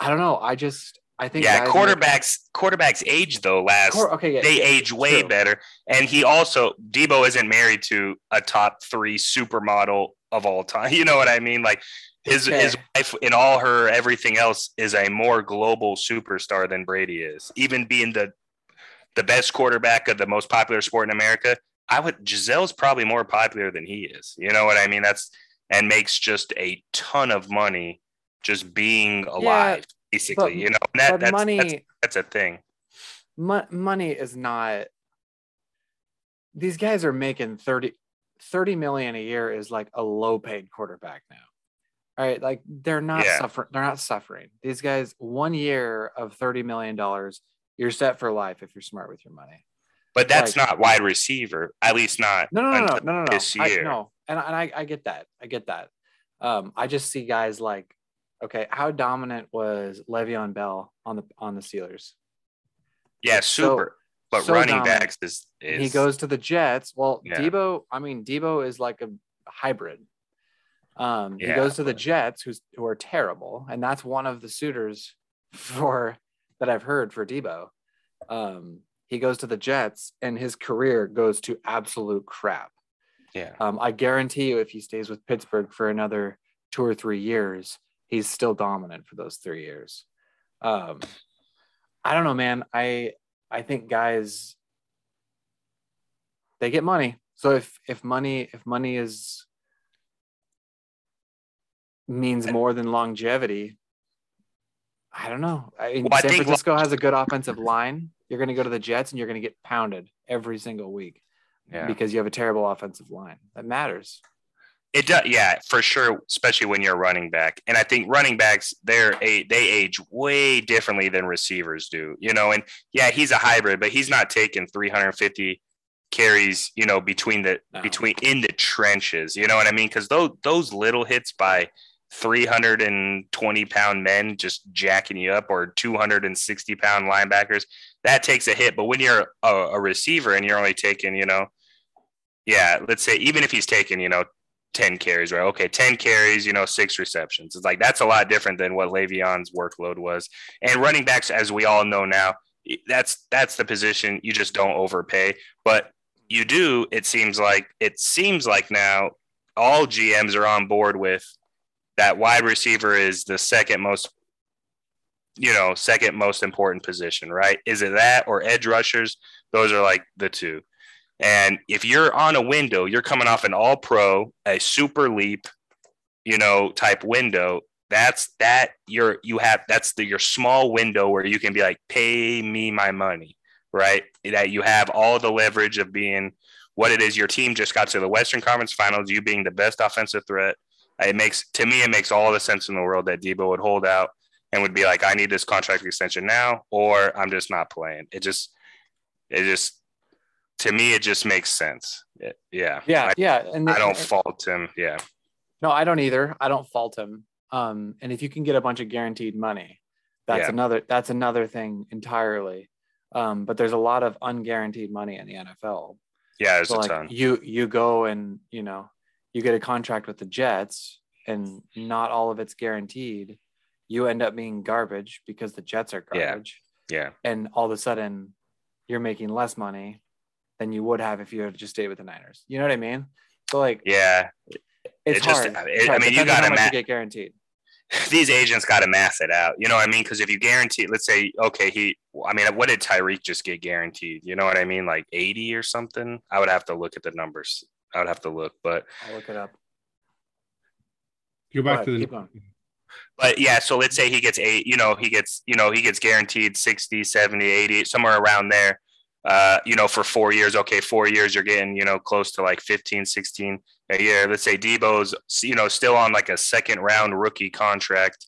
I don't know. I just I think Yeah, guys make- quarterbacks quarterbacks age though last Quar- okay, yeah, they yeah, age way true. better. And he also Debo isn't married to a top three supermodel of all time. [laughs] You know what I mean? Like his Okay. his wife in all her everything else is a more global superstar than Brady is. Even being the the best quarterback of the most popular sport in America, I would Gisele's probably more popular than he is. You know what I mean? That's and makes just a ton of money just being alive, basically. but- you know, and that, that's, money that's that's a thing. mo- money is not these guys are making 30 30 million a year is like a low paid quarterback now all right like they're not Yeah. suffering they're not suffering these guys one year of 30 million dollars you're set for life if you're smart with your money But that's Like- not wide receiver, at least not. no no no no no no this I, year. no and, and I, I get that i get that um i just see guys like okay how dominant was Le'Veon Bell on the on the Steelers Yeah, So- super. but so running dominant. backs is, is he goes to the Jets. Well, Yeah. Debo, I mean, Debo is like a hybrid. Um, he goes to the Jets, who's who are terrible, and that's one of the suitors [laughs] for that I've heard for Debo. Um, he goes to the Jets, and his career goes to absolute crap. Yeah. Um, I guarantee you, if he stays with Pittsburgh for another two or three years, he's still dominant for those three years. Um, I don't know, man. I I think guys they get money. So if if money if money is means more than longevity, I don't know. I mean, Well, I San think- Francisco has a good offensive line. You're going to go to the Jets and you're going to get pounded every single week Yeah. because you have a terrible offensive line. That matters. It does, yeah, for sure, especially when you're running back. And I think running backs, they're a they age way differently than receivers do, you know. And yeah, he's a hybrid, but he's not taking 350 carries, you know, between the No. between in the trenches, you know what I mean? Because those those little hits by 320 pound men just jacking you up, or 260 pound linebackers, that takes a hit. But when you're a, a receiver and you're only taking, you know, yeah, let's say even if he's taking, you know, 10 carries, right? Okay, 10 carries, you know, six receptions. It's like that's a lot different than what Le'Veon's workload was. And running backs, as we all know now, that's that's the position you just don't overpay. But you do, it seems like it seems like now all GMs are on board with that wide receiver is the second most you know, second most important position, right? Is it that or edge rushers? Those are like the two. And if you're on a window, you're coming off an all pro, a super leap, you know, type window. That's that you're you have that's the your small window where you can be like, pay me my money, right? That you have all the leverage of being what it is. Your team just got to the Western Conference Finals, you being the best offensive threat. It makes to me, it makes all the sense in the world that Debo would hold out and would be like, I need this contract extension now, or I'm just not playing. It just, it just, to me, it just makes sense. It- yeah. Yeah, I, yeah. And I don't fault him. Yeah. No, I don't either. I don't fault him. Um, and if you can get a bunch of guaranteed money, that's Yeah. another that's another thing entirely. Um, but there's a lot of unguaranteed money in the NFL. Yeah, there's So a like ton. you you go and you know you get a contract with the Jets and not all of it's guaranteed. You end up being garbage because the Jets are garbage, Yeah. yeah. and all of a sudden you're making less money than you would have if you had just stayed with the Niners. You know what I mean? So like Yeah. it's It just- hard. I- It's I mean, you Depends gotta much ma- get guaranteed. [laughs] These agents got to math it out. You know what I mean? Because if you guarantee, let's say, okay, he, I mean, what did Tyreek just get guaranteed? You know what I mean? Like 80 or something? I would have to look at the numbers. I would have to look. But, I'll look it up. Go Go back ahead, to the but yeah, so let's say he gets eight, you know, he gets, you know, he gets guaranteed 60, 70, 80, somewhere around there. Uh, you know, for four years, okay, four years, you're getting, you know, close to like 15, 16 a year. Let's say Debo's, you know, still on like a second round rookie contract,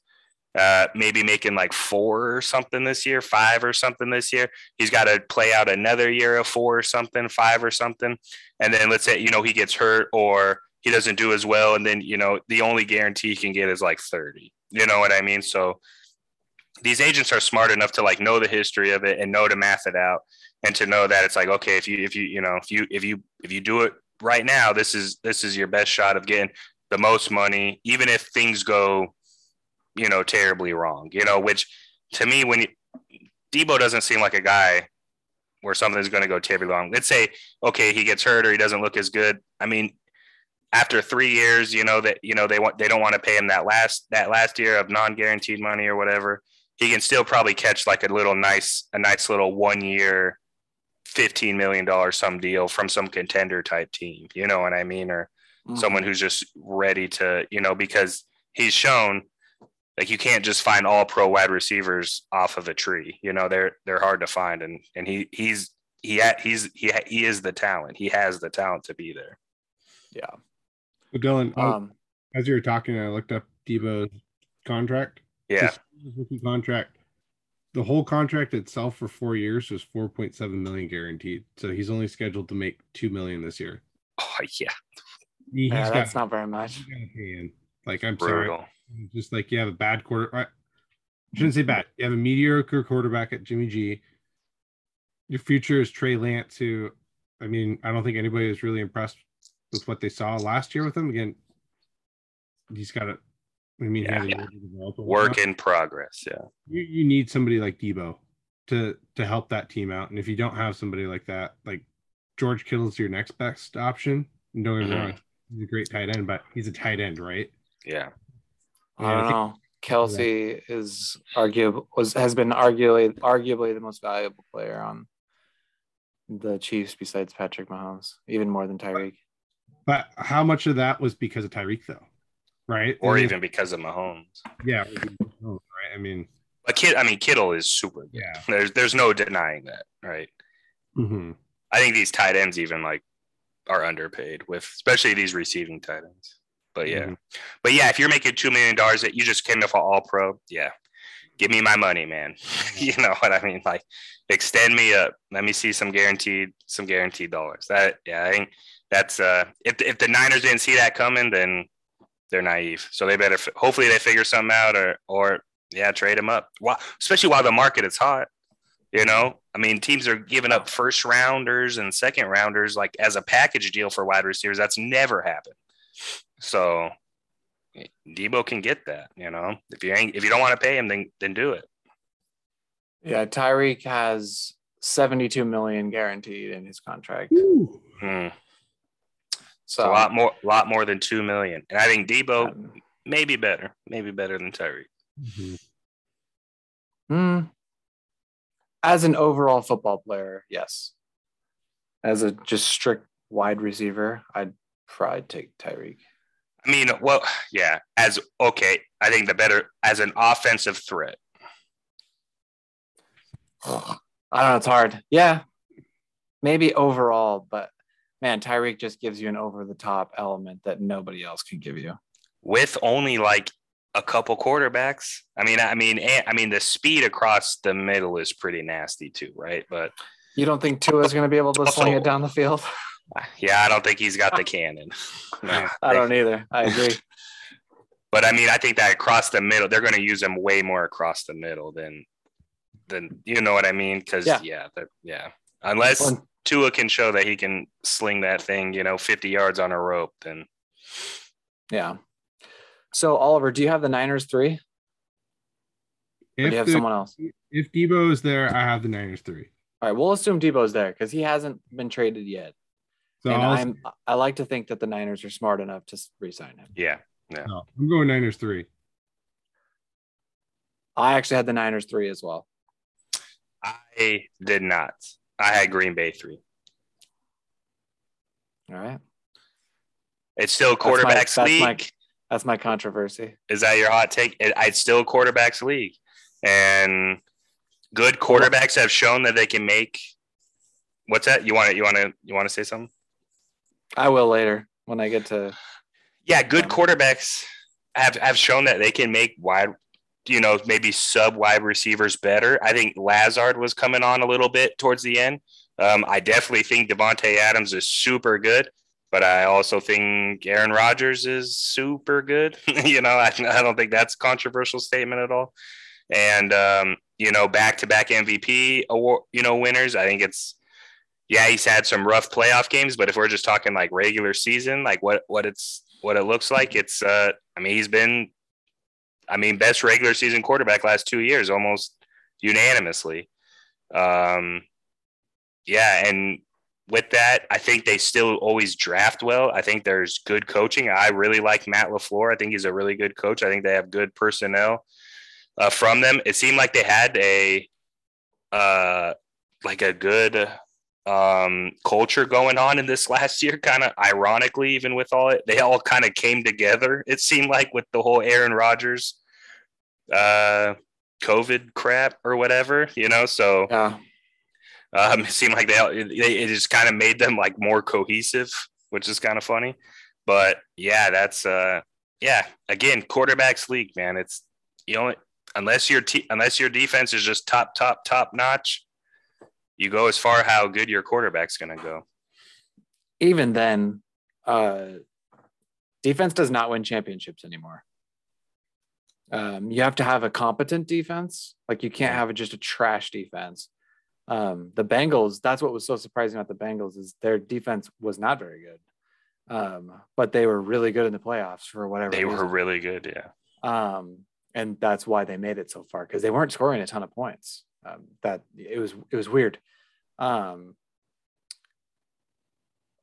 uh, maybe making like four or something this year, five or something this year. He's got to play out another year of four or something, five or something. And then let's say, you know, he gets hurt or he doesn't do as well. And then, you know, the only guarantee he can get is like 30. You know what I mean? So these agents are smart enough to like know the history of it and know to math it out and to know that it's like, okay, if you, if you, you know, if you, if you, if you do it right now, this is, this is your best shot of getting the most money, even if things go, you know, terribly wrong, you know, which to me, when you, Debo doesn't seem like a guy where something's going to go terribly wrong. Let's say, okay, he gets hurt or he doesn't look as good. I mean, after three years, you know that you know they want they don't want to pay him that last that last year of non-guaranteed money or whatever. He can still probably catch like a little nice a nice little one year, fifteen million dollar some deal from some contender type team. You know what I mean? Or Mhm. someone who's just ready to you know because he's shown like you can't just find all pro wide receivers off of a tree. You know they're they're hard to find and and he he's he ha- he's he ha- he is the talent. He has the talent to be there. yeah. So Dylan, Um, as you were talking, I looked up Debo's contract. Yeah. His contract. The whole contract itself for four years was 4.7 million guaranteed. So he's only scheduled to make two million this year. Oh yeah. He, he's yeah, got, that's not very much. he's got to pay in. Like I'm sorry, Brutal. Just like you have a bad quarter. I shouldn't say bad. You have a mediocre quarterback at Jimmy G. Your future is Trey Lance, who, I mean, I don't think anybody was really impressed with what they saw last year with him. Again, he's got to. I mean, Yeah, yeah. to develop and Work in progress. Yeah. You, you need somebody like Debo to to help that team out, and if you don't have somebody like that, like George Kittle's your next best option. And don't get me Mhm. wrong, he's a great tight end, but he's a tight end, right? Yeah. I don't know. Kelce is arguable was has been arguably arguably the most valuable player on the Chiefs besides Patrick Mahomes, even more than Tyreek. But how much of that was because of Tyreek, though? Right? Or I mean, even because of Mahomes. yeah, right. I mean, But Kid, I mean, Kittle is super good. yeah. There's there's no denying that, right? hmm I think these tight ends even like are underpaid with especially these receiving tight ends. But yeah. Mhm. But yeah, if you're making two million dollars that you just came off an all pro, yeah. Give me my money, man. [laughs] you know what I mean? Like extend me up. Let me see some guaranteed some guaranteed dollars. That yeah, I think that's uh if if the Niners didn't see that coming, then they're naive. So they better f- hopefully they figure something out or or yeah, trade them up. While, especially while the market is hot. You know, I mean, teams are giving up first rounders and second rounders like as a package deal for wide receivers. That's never happened. So Debo can get that. You know, if you ain't if you don't want to pay him, then then do it. Yeah, Tyreek has 72 million guaranteed in his contract. Ooh. Hmm. So It's a lot more, lot more than two million. And I think Debo um, maybe better, maybe better than Tyreek. Mhm. hmm. as an overall football player, yes. As a just strict wide receiver, I'd probably take Tyreek. I mean, well, yeah. As okay, I think the better as an offensive threat. [sighs] I don't know. It's hard. Yeah, maybe overall, but man, Tyreek just gives you an over the top element that nobody else can give you. with only like a couple quarterbacks. I mean, I mean, I mean, the speed across the middle is pretty nasty too, right? But You don't think Tua is going to be able to sling it down the field? [laughs] yeah, I don't think he's got the ah. cannon. [laughs] No, I don't either. I [laughs] agree. But I mean, I think that across the middle, they're going to use him way more across the middle than than you know what I mean? Because Yeah. yeah, yeah, yeah. Unless Well, Tua can show that he can sling that thing, you know, 50 yards on a rope, then Yeah. So Oliver, do you have the Niners three? Or do you have the- someone else? if Debo is there, I have the Niners three. All right, we'll assume Debo's there because he hasn't been traded yet. So and I'll, I'm I like to think that the Niners are smart enough to s- re-sign him. yeah. no, I'm going Niners three. I actually had the Niners three as well. I did not. I had Green Bay three. All right. It's still quarterbacks that's my- league. That's my controversy. Is that your hot take? It, it's still quarterbacks league, and good quarterbacks have shown that they can make. What's that? You want to? You want to? You want to say something? I will later when I get to Yeah, good Um, quarterbacks have have shown that they can make wide, you know, maybe sub wide receivers better. I think Lazard was coming on a little bit towards the end. Um, I definitely think Davante Adams is super good, but I also think Aaron Rodgers is super good. [laughs] you know, I, I don't think that's a controversial statement at all. And um, you know, back to back MVP award, you know, winners. I think it's yeah, he's had some rough playoff games, but if we're just talking like regular season, like what what it's what it looks like, it's uh I mean, he's been I mean, best regular season quarterback last two years, almost unanimously. Um yeah, and with that, I think they still always draft well. I think there's good coaching. I really like Matt LaFleur. I think he's a really good coach. I think they have good personnel uh, from them. It seemed like they had a uh like a good um culture going on in this [laughs] last year kind of ironically even with all it they all kind of came together it seemed like with the whole Aaron Rodgers uh covid crap or whatever you know so yeah. um [laughs] it seemed like they, all- it, it just kind of made them like more cohesive which is kind of funny but yeah that's uh yeah again quarterbacks league man it's you know unless your te- unless your defense is just top top top notch you go as far how good your quarterback's going to go Even then, uh, defense does not win championships anymore. Um, you have to have a competent defense. Like you can't have just a trash defense. Um, the Bengals, that's what was so surprising about the Bengals is their defense was not very good. Um, but they were really good in the playoffs for whatever they were really good yeah um, and that's why they made it so far because they weren't scoring a ton of points. Um, that it was it was weird. Um,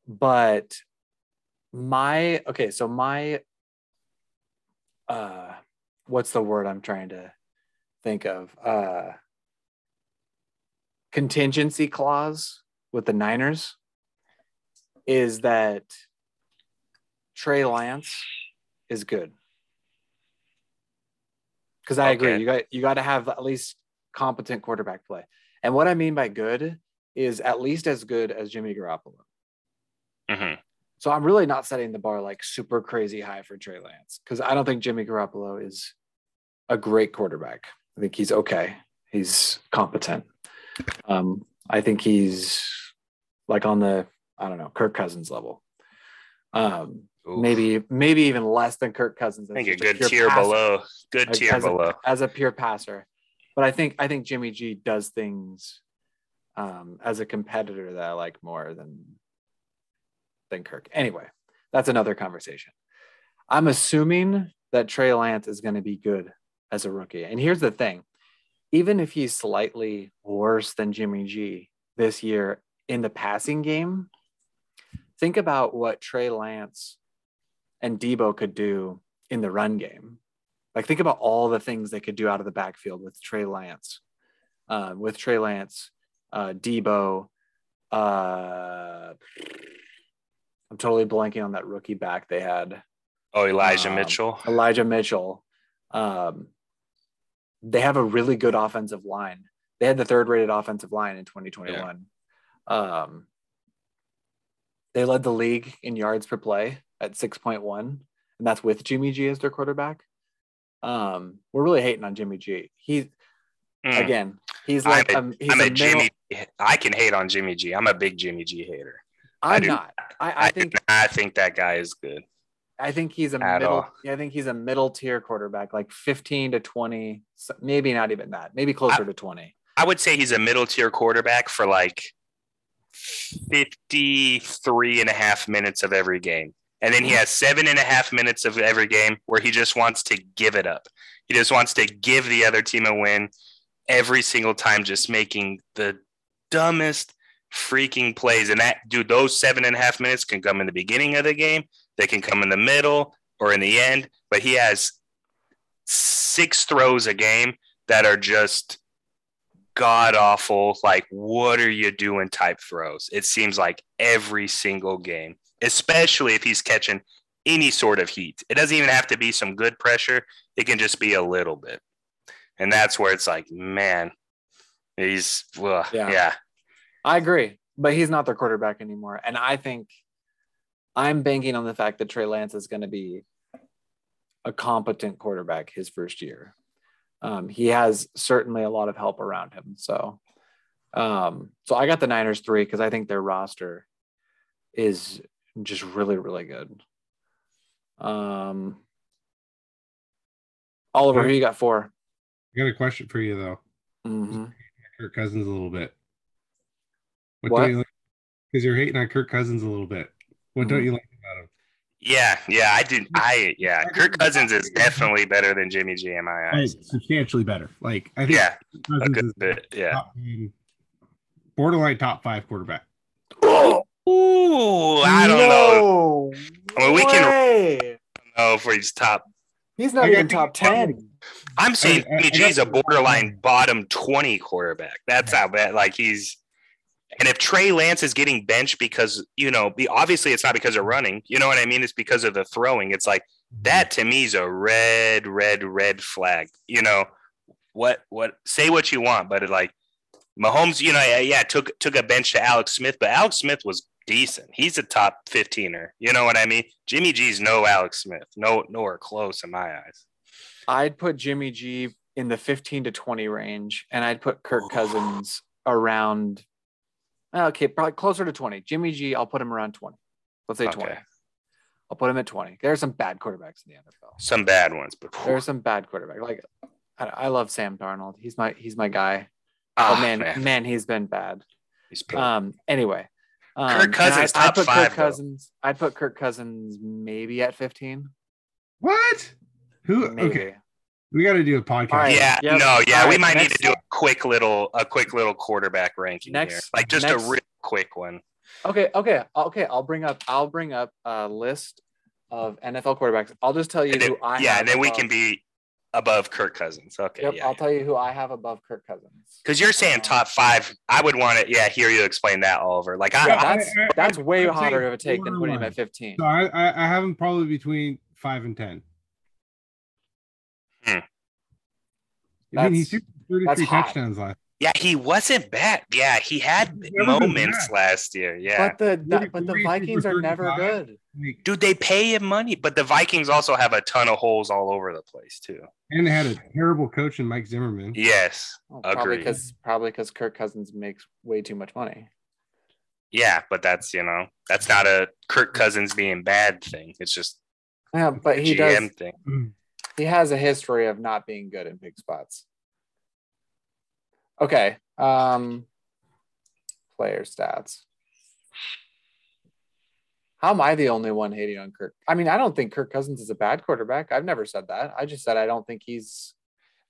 but my okay, so my uh, what's the word I'm trying to think of? Uh, contingency clause with the Niners is that Trey Lance is good because I agree. You got you got to have at least competent quarterback play. And what I mean by good is at least as good as Jimmy Garoppolo. hmm So I'm really not setting the bar like super crazy high for Trey Lance because I don't think Jimmy Garoppolo is a great quarterback. I think he's okay. He's competent. Um, I think he's like on the I don't know Kirk Cousins level. Um, maybe maybe even less than Kirk Cousins. I think a good tier passer below good tier as a- below as a pure passer. But I think I think Jimmy G does things um, as a competitor that I like more than than Kirk. Anyway, that's another conversation. I'm assuming that Trey Lance is going to be good as a rookie. And here's the thing: even if he's slightly worse than Jimmy G this year in the passing game, think about what Trey Lance and Debo could do in the run game. Like think about all the things they could do out of the backfield with Trey Lance, um, with Trey Lance, uh, Debo. Uh, I'm totally blanking on that rookie back they had, oh elijah um, mitchell Elijah Mitchell. Um, they have a really good offensive line. They had the third rated offensive line in 2021. Um, they led the league in yards per play at 6.1, and that's with Jimmy G as their quarterback. Um, we're really hating on Jimmy G. He Mm. again, he's I'm like a- um, he's i'm a middle- jimmy i can hate on jimmy g i'm a big jimmy g hater I'm do. not. I, I think i think that guy is good I think he's a At middle. all. I think he's a middle tier quarterback, like 15 to 20, maybe not even that, maybe closer to 20. I would say he's a middle tier quarterback for like 53 and a half minutes of every game. And then he has seven and a half minutes of every game where he just wants to give it up. He just wants to give the other team a win every single time, just making the dumbest freaking plays. And that, dude, those seven and a half minutes can come in the beginning of the game, they can come in the middle or in the end. But he has six throws a game that are just god awful like what are you doing type throws it seems like every single game especially if he's catching any sort of heat it doesn't even have to be some good pressure it can just be a little bit and that's where it's like man he's well, Yeah. yeah I agree, but he's not their quarterback anymore. And I think I'm banking on the fact that Trey Lance is going to be a competent quarterback his first year. Um, he has certainly a lot of help around him. So, um, so I got the Niners three because I think their roster is just really, really good. Um, Oliver, who you got for? I got a question for you though. Mhm. Kirk Cousins a little bit. What, What? don't you like? Because you're hating on Kirk Cousins a little bit. What don't Mhm. you like about him? yeah yeah i did i yeah kirk cousins is definitely better than jimmy g in my eyes substantially better. Like I think yeah Kirk a good is bit yeah top borderline top five quarterback. Ooh, I don't know. Well, we can- way. know if he's top He's not I even top ten. I'm saying I- I- Jimmy G's a borderline bottom 20 quarterback. That's how bad. Like he's, and if Trey Lance is getting benched because, you know, obviously it's not because of running, you know what I mean? It's because of the throwing. It's like that to me is a red, red, red flag. You know, what, what, say what you want, but it like Mahomes, you know, yeah, yeah, took, took a bench to Alex Smith, but Alex Smith was decent. He's a top 15er. You know what I mean? Jimmy G's no Alex Smith, no, nowhere close in my eyes. I'd put Jimmy G in the 15 to 20 range, and I'd put Kirk Cousins around. Okay, probably closer to 20. Jimmy G, I'll put him around 20. Let's say 20. Okay. I'll put him at 20. There are some bad quarterbacks in the NFL. Some bad ones, but There are some bad quarterbacks. Like I, I love Sam Darnold. He's my he's my guy. Ah, oh man, man, he's been bad. He's put- Um. Anyway, um, Kirk Cousins, I'd, I'd put five, Kirk though. Cousins. I'd put Kirk Cousins maybe at 15. What? Who? Maybe. Okay, we got to do a podcast. All right. yeah, Yep. no, yeah, All we right, might need to do a quick little, a quick little quarterback ranking here, like just next- a real quick one. Okay, okay, okay. I'll bring up. I'll bring up a list of NFL quarterbacks. I'll just tell you And then, who I yeah, have and then we can be above Kirk Cousins. Okay, Yep, yeah, I'll tell you who I have above Kirk Cousins. because you're saying Um, top five. I would want to, yeah, hear you explain that, Oliver. Like, I, Yeah, I- that's I- I- that's way I'd hotter of a take than putting him at 15. So I, I I have him probably between five and ten. Hmm. I mean, he That's- threw 33 that's hot. touchdowns last. Yeah, he wasn't bad. Yeah, he had He's moments last year. Yeah, But the that, but the Vikings are never good. Like, dude, they pay him money, but the Vikings also have a ton of holes all over the place too. and they had a terrible coach in Mike Zimmerman. Yes, Well, probably Agreed. because probably because Kirk Cousins makes way too much money. yeah, but that's you know that's not a Kirk Cousins being bad thing. It's just Yeah, but he GM does. thing. Mm. He has a history of not being good in big spots. Okay. Um player stats. How am I the only one hating on Kirk? I mean, I don't think Kirk Cousins is a bad quarterback. I've never said that. I just said I don't think he's.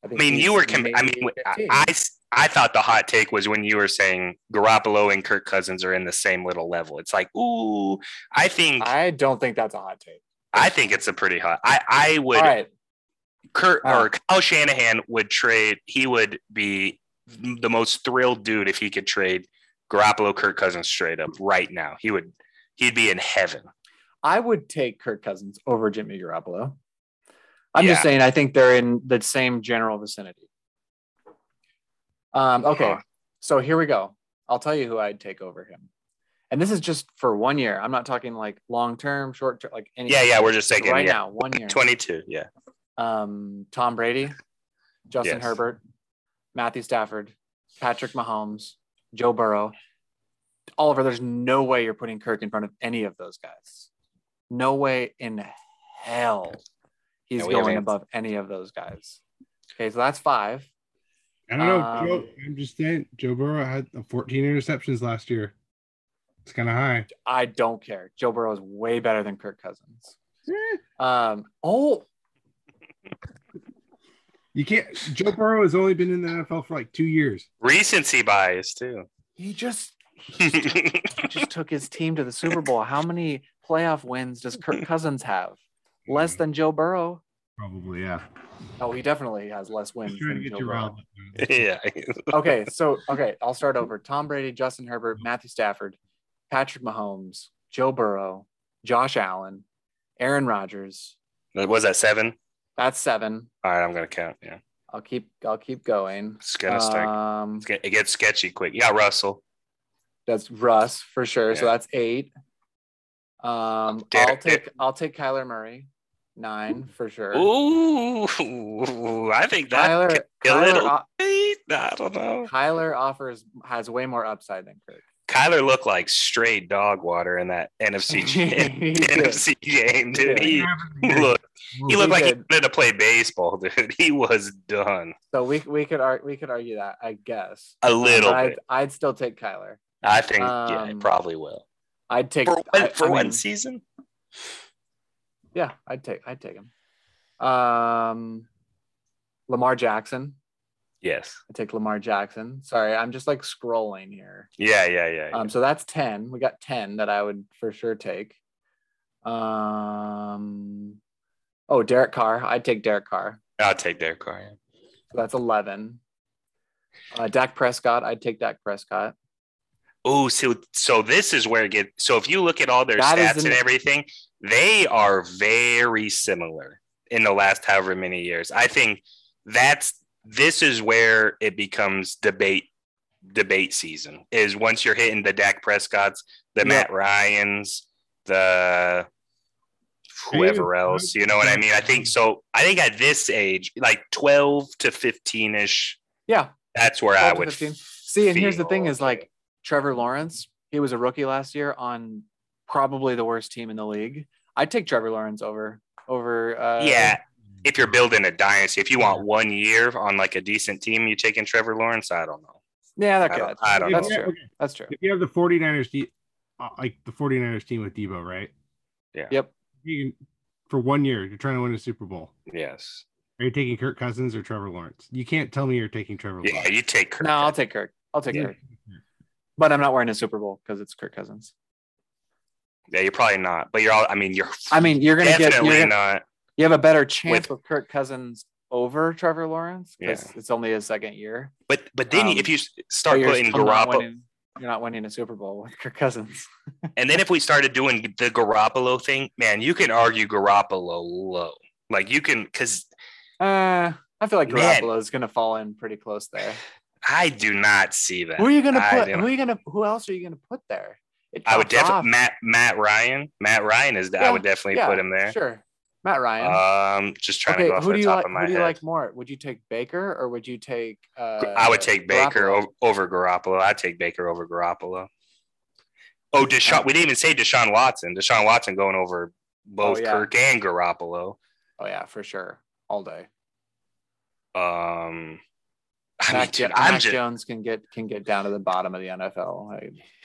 I think mean, he's you were. Com- I mean, I, 15. I I thought the hot take was when you were saying Garoppolo and Kirk Cousins are in the same little level. It's like, ooh, I think I, I don't think that's a hot take. I think it's a pretty hot. I I would All right. Kurt All or Kyle Shanahan would trade. He would be the most thrilled dude if he could trade Garoppolo, Kirk Cousins straight up right now. He would. He'd be in heaven. I would take Kirk Cousins over Jimmy Garoppolo. I'm Yeah. just saying, I think they're in the same general vicinity. Um, okay, so here we go. I'll tell you who I'd take over him. And this is just for one year. I'm not talking like long term, short term, like any. Yeah, yeah. We're just taking right yeah, now, one year. Twenty-two. Yeah. Um, Tom Brady, Justin Yes. Herbert, Matthew Stafford, Patrick Mahomes, Joe Burrow. Oliver, there's no way you're putting Kirk in front of any of those guys. No way in hell he's Yeah, going haven't- above any of those guys. Okay, so that's five. I don't know. Um, Joe, I'm just saying, Joe Burrow had 14 interceptions last year. It's kind of high. I don't care. Joe Burrow is way better than Kirk Cousins. Eh, Um, oh, You can't. Joe Burrow has only been in the NFL for like two years. Recency bias too. he just [laughs] he just took his team to the Super Bowl. How many playoff wins does Kirk Cousins have? Less than Joe Burrow. Probably, yeah. Oh, he definitely has less wins than Joe Burrow. riled. [laughs] yeah. okay, so okay, I'll start over. Tom Brady, Justin Herbert, Matthew Stafford, Patrick Mahomes, Joe Burrow, Josh Allen, Aaron Rodgers. Was that seven? That's seven. All right, I'm gonna count. Yeah, I'll keep I'll keep going. it's gonna. Um, It's It gets sketchy quick. Yeah, Russell. that's Russ for sure. So that's eight. Um, I'll Derek- take I'll take Kyler Murray, nine for sure. Ooh, I think that Kyler, could be a Kyler, little. I don't know. Kyler offers has way more upside than Kirk. Kyler looked like straight dog water in that NFC game. [laughs] NFC game, dude. He He looked he looked He like he did. wanted to play baseball, dude. He was done So we we could ar- we could argue that I guess. a little But I'd, bit. I'd still take Kyler. I think yeah, um, it probably will I'd take for one, I- for I one mean, season. Yeah, I'd take I'd take him. Um, Lamar Jackson. Yes. I take Lamar Jackson. Sorry, I'm just like scrolling here. Yeah, yeah, yeah. yeah. Um, so that's ten. We got ten that I would for sure take. Um, oh, Derek Carr. I'd take Derek Carr. I'll take Derek Carr. Yeah. So that's eleven. Uh, Dak Prescott. I'd take Dak Prescott. Oh, so so this is where it gets. So if you look at all their That stats an- and everything, they are very similar in the last however many years. I think that's this is where it becomes debate debate season. Is once you're hitting the Dak Prescotts, the Yep. Matt Ryan's, the whoever else. You know what I mean? I think so. I think at this age, like twelve to fifteen ish, Yeah. that's where I 12 would 15. See, and here's the thing: is like Trevor Lawrence. He was a rookie last year on probably the worst team in the league. I'd take Trevor Lawrence over over. Uh, yeah. If you're building a dynasty, if you want one year on like a decent team, you taking Trevor Lawrence. I don't know. Yeah, that I could. don't- I don't that's know. true. That's true. If you have the 49ers, de- uh, like the 49ers team with Debo, right? Yeah. Yep. You can, for one year, you're trying to win a Super Bowl. Yes. Are you taking Kirk Cousins or Trevor Lawrence? You can't tell me you're taking Trevor Yeah, Lawrence. you take Kirk. No, I'll take Kirk. I'll take Yeah. Kirk. But I'm not wearing a Super Bowl because it's Kirk Cousins. Yeah, you're probably not, but you're all. I mean, you're I mean, you're gonna get definitely you're gonna, not. You have a better chance With- with Kirk Cousins over Trevor Lawrence because Yeah. it's only his second year. But but then Um, if you start putting Garoppolo, You're not winning a Super Bowl with Kirk Cousins. [laughs] and then if we started doing the Garoppolo thing, man, you can argue Garoppolo low. Like you can, because Uh, I feel like Man. Garoppolo is gonna fall in pretty close there. I do not see that. Who are you gonna put? don't- Who are you gonna? Who else are you gonna put there? I would definitely Matt Matt Ryan. Matt Ryan is. I would definitely Yeah, put him there. Sure, Matt Ryan. Um, just trying okay, to go off who the do you top like? of my Who do you head. like more? Would you take Baker or would you take? Uh, I would take Baker Garoppolo? over, Garoppolo. I'd take Baker over Garoppolo. Oh, Deshaun. We didn't even say Deshaun Watson. Deshaun Watson going over both Oh, yeah. Kirk and Garoppolo. Oh yeah, for sure, all day. Um, I mean, Mac, dude, Jo- I'm Mac just. Jones can get can get down to the bottom of the NFL.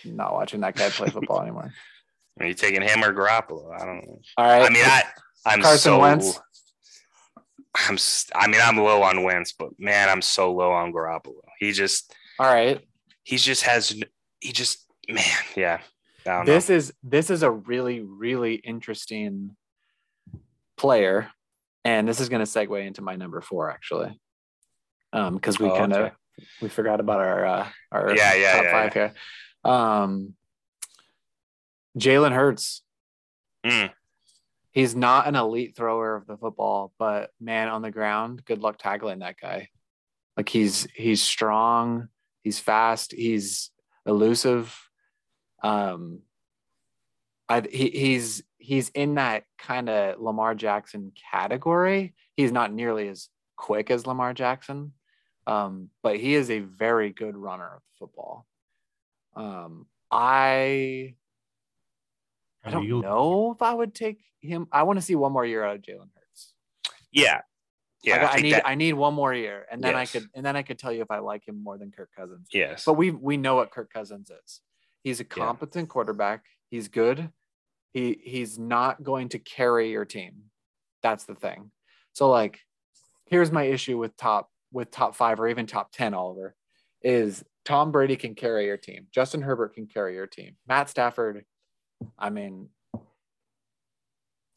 I'm not watching that guy play football anymore. [laughs] Are you taking him or Garoppolo? I don't know. All right. I mean, I I'm Carson so. Wentz? I'm. I mean, I'm low on Wentz, but man, I'm so low on Garoppolo. He just. all right. He just has. He just. Man, yeah. This know. is this is a really really interesting player, and this is going to segue into my number four actually, um, because we Oh, kind of okay. we forgot about our uh, our Yeah, yeah, top yeah, five here. Um, Jalen Hurts. Mm. He's not an elite thrower of the football, but man, on the ground, good luck tackling that guy. Like he's he's strong, he's fast, he's elusive. Um, I he, he's he's in that kind of Lamar Jackson category. He's not nearly as quick as Lamar Jackson, um, but he is a very good runner of football. Um, I I don't Eagles- know if I would take him. I want to see one more year out of Jalen Hurts. Yeah. Yeah. I, I, I need that- I need one more year, and then I could and then I could tell you if I like him more than Kirk Cousins. yes. But we we know what Kirk Cousins is. He's a competent quarterback. He's good. He he's not going to carry your team. That's the thing. So like, here's my issue with top with top five or even top ten. Oliver is Tom Brady can carry your team. Justin Herbert can carry your team. Matt Stafford, I mean,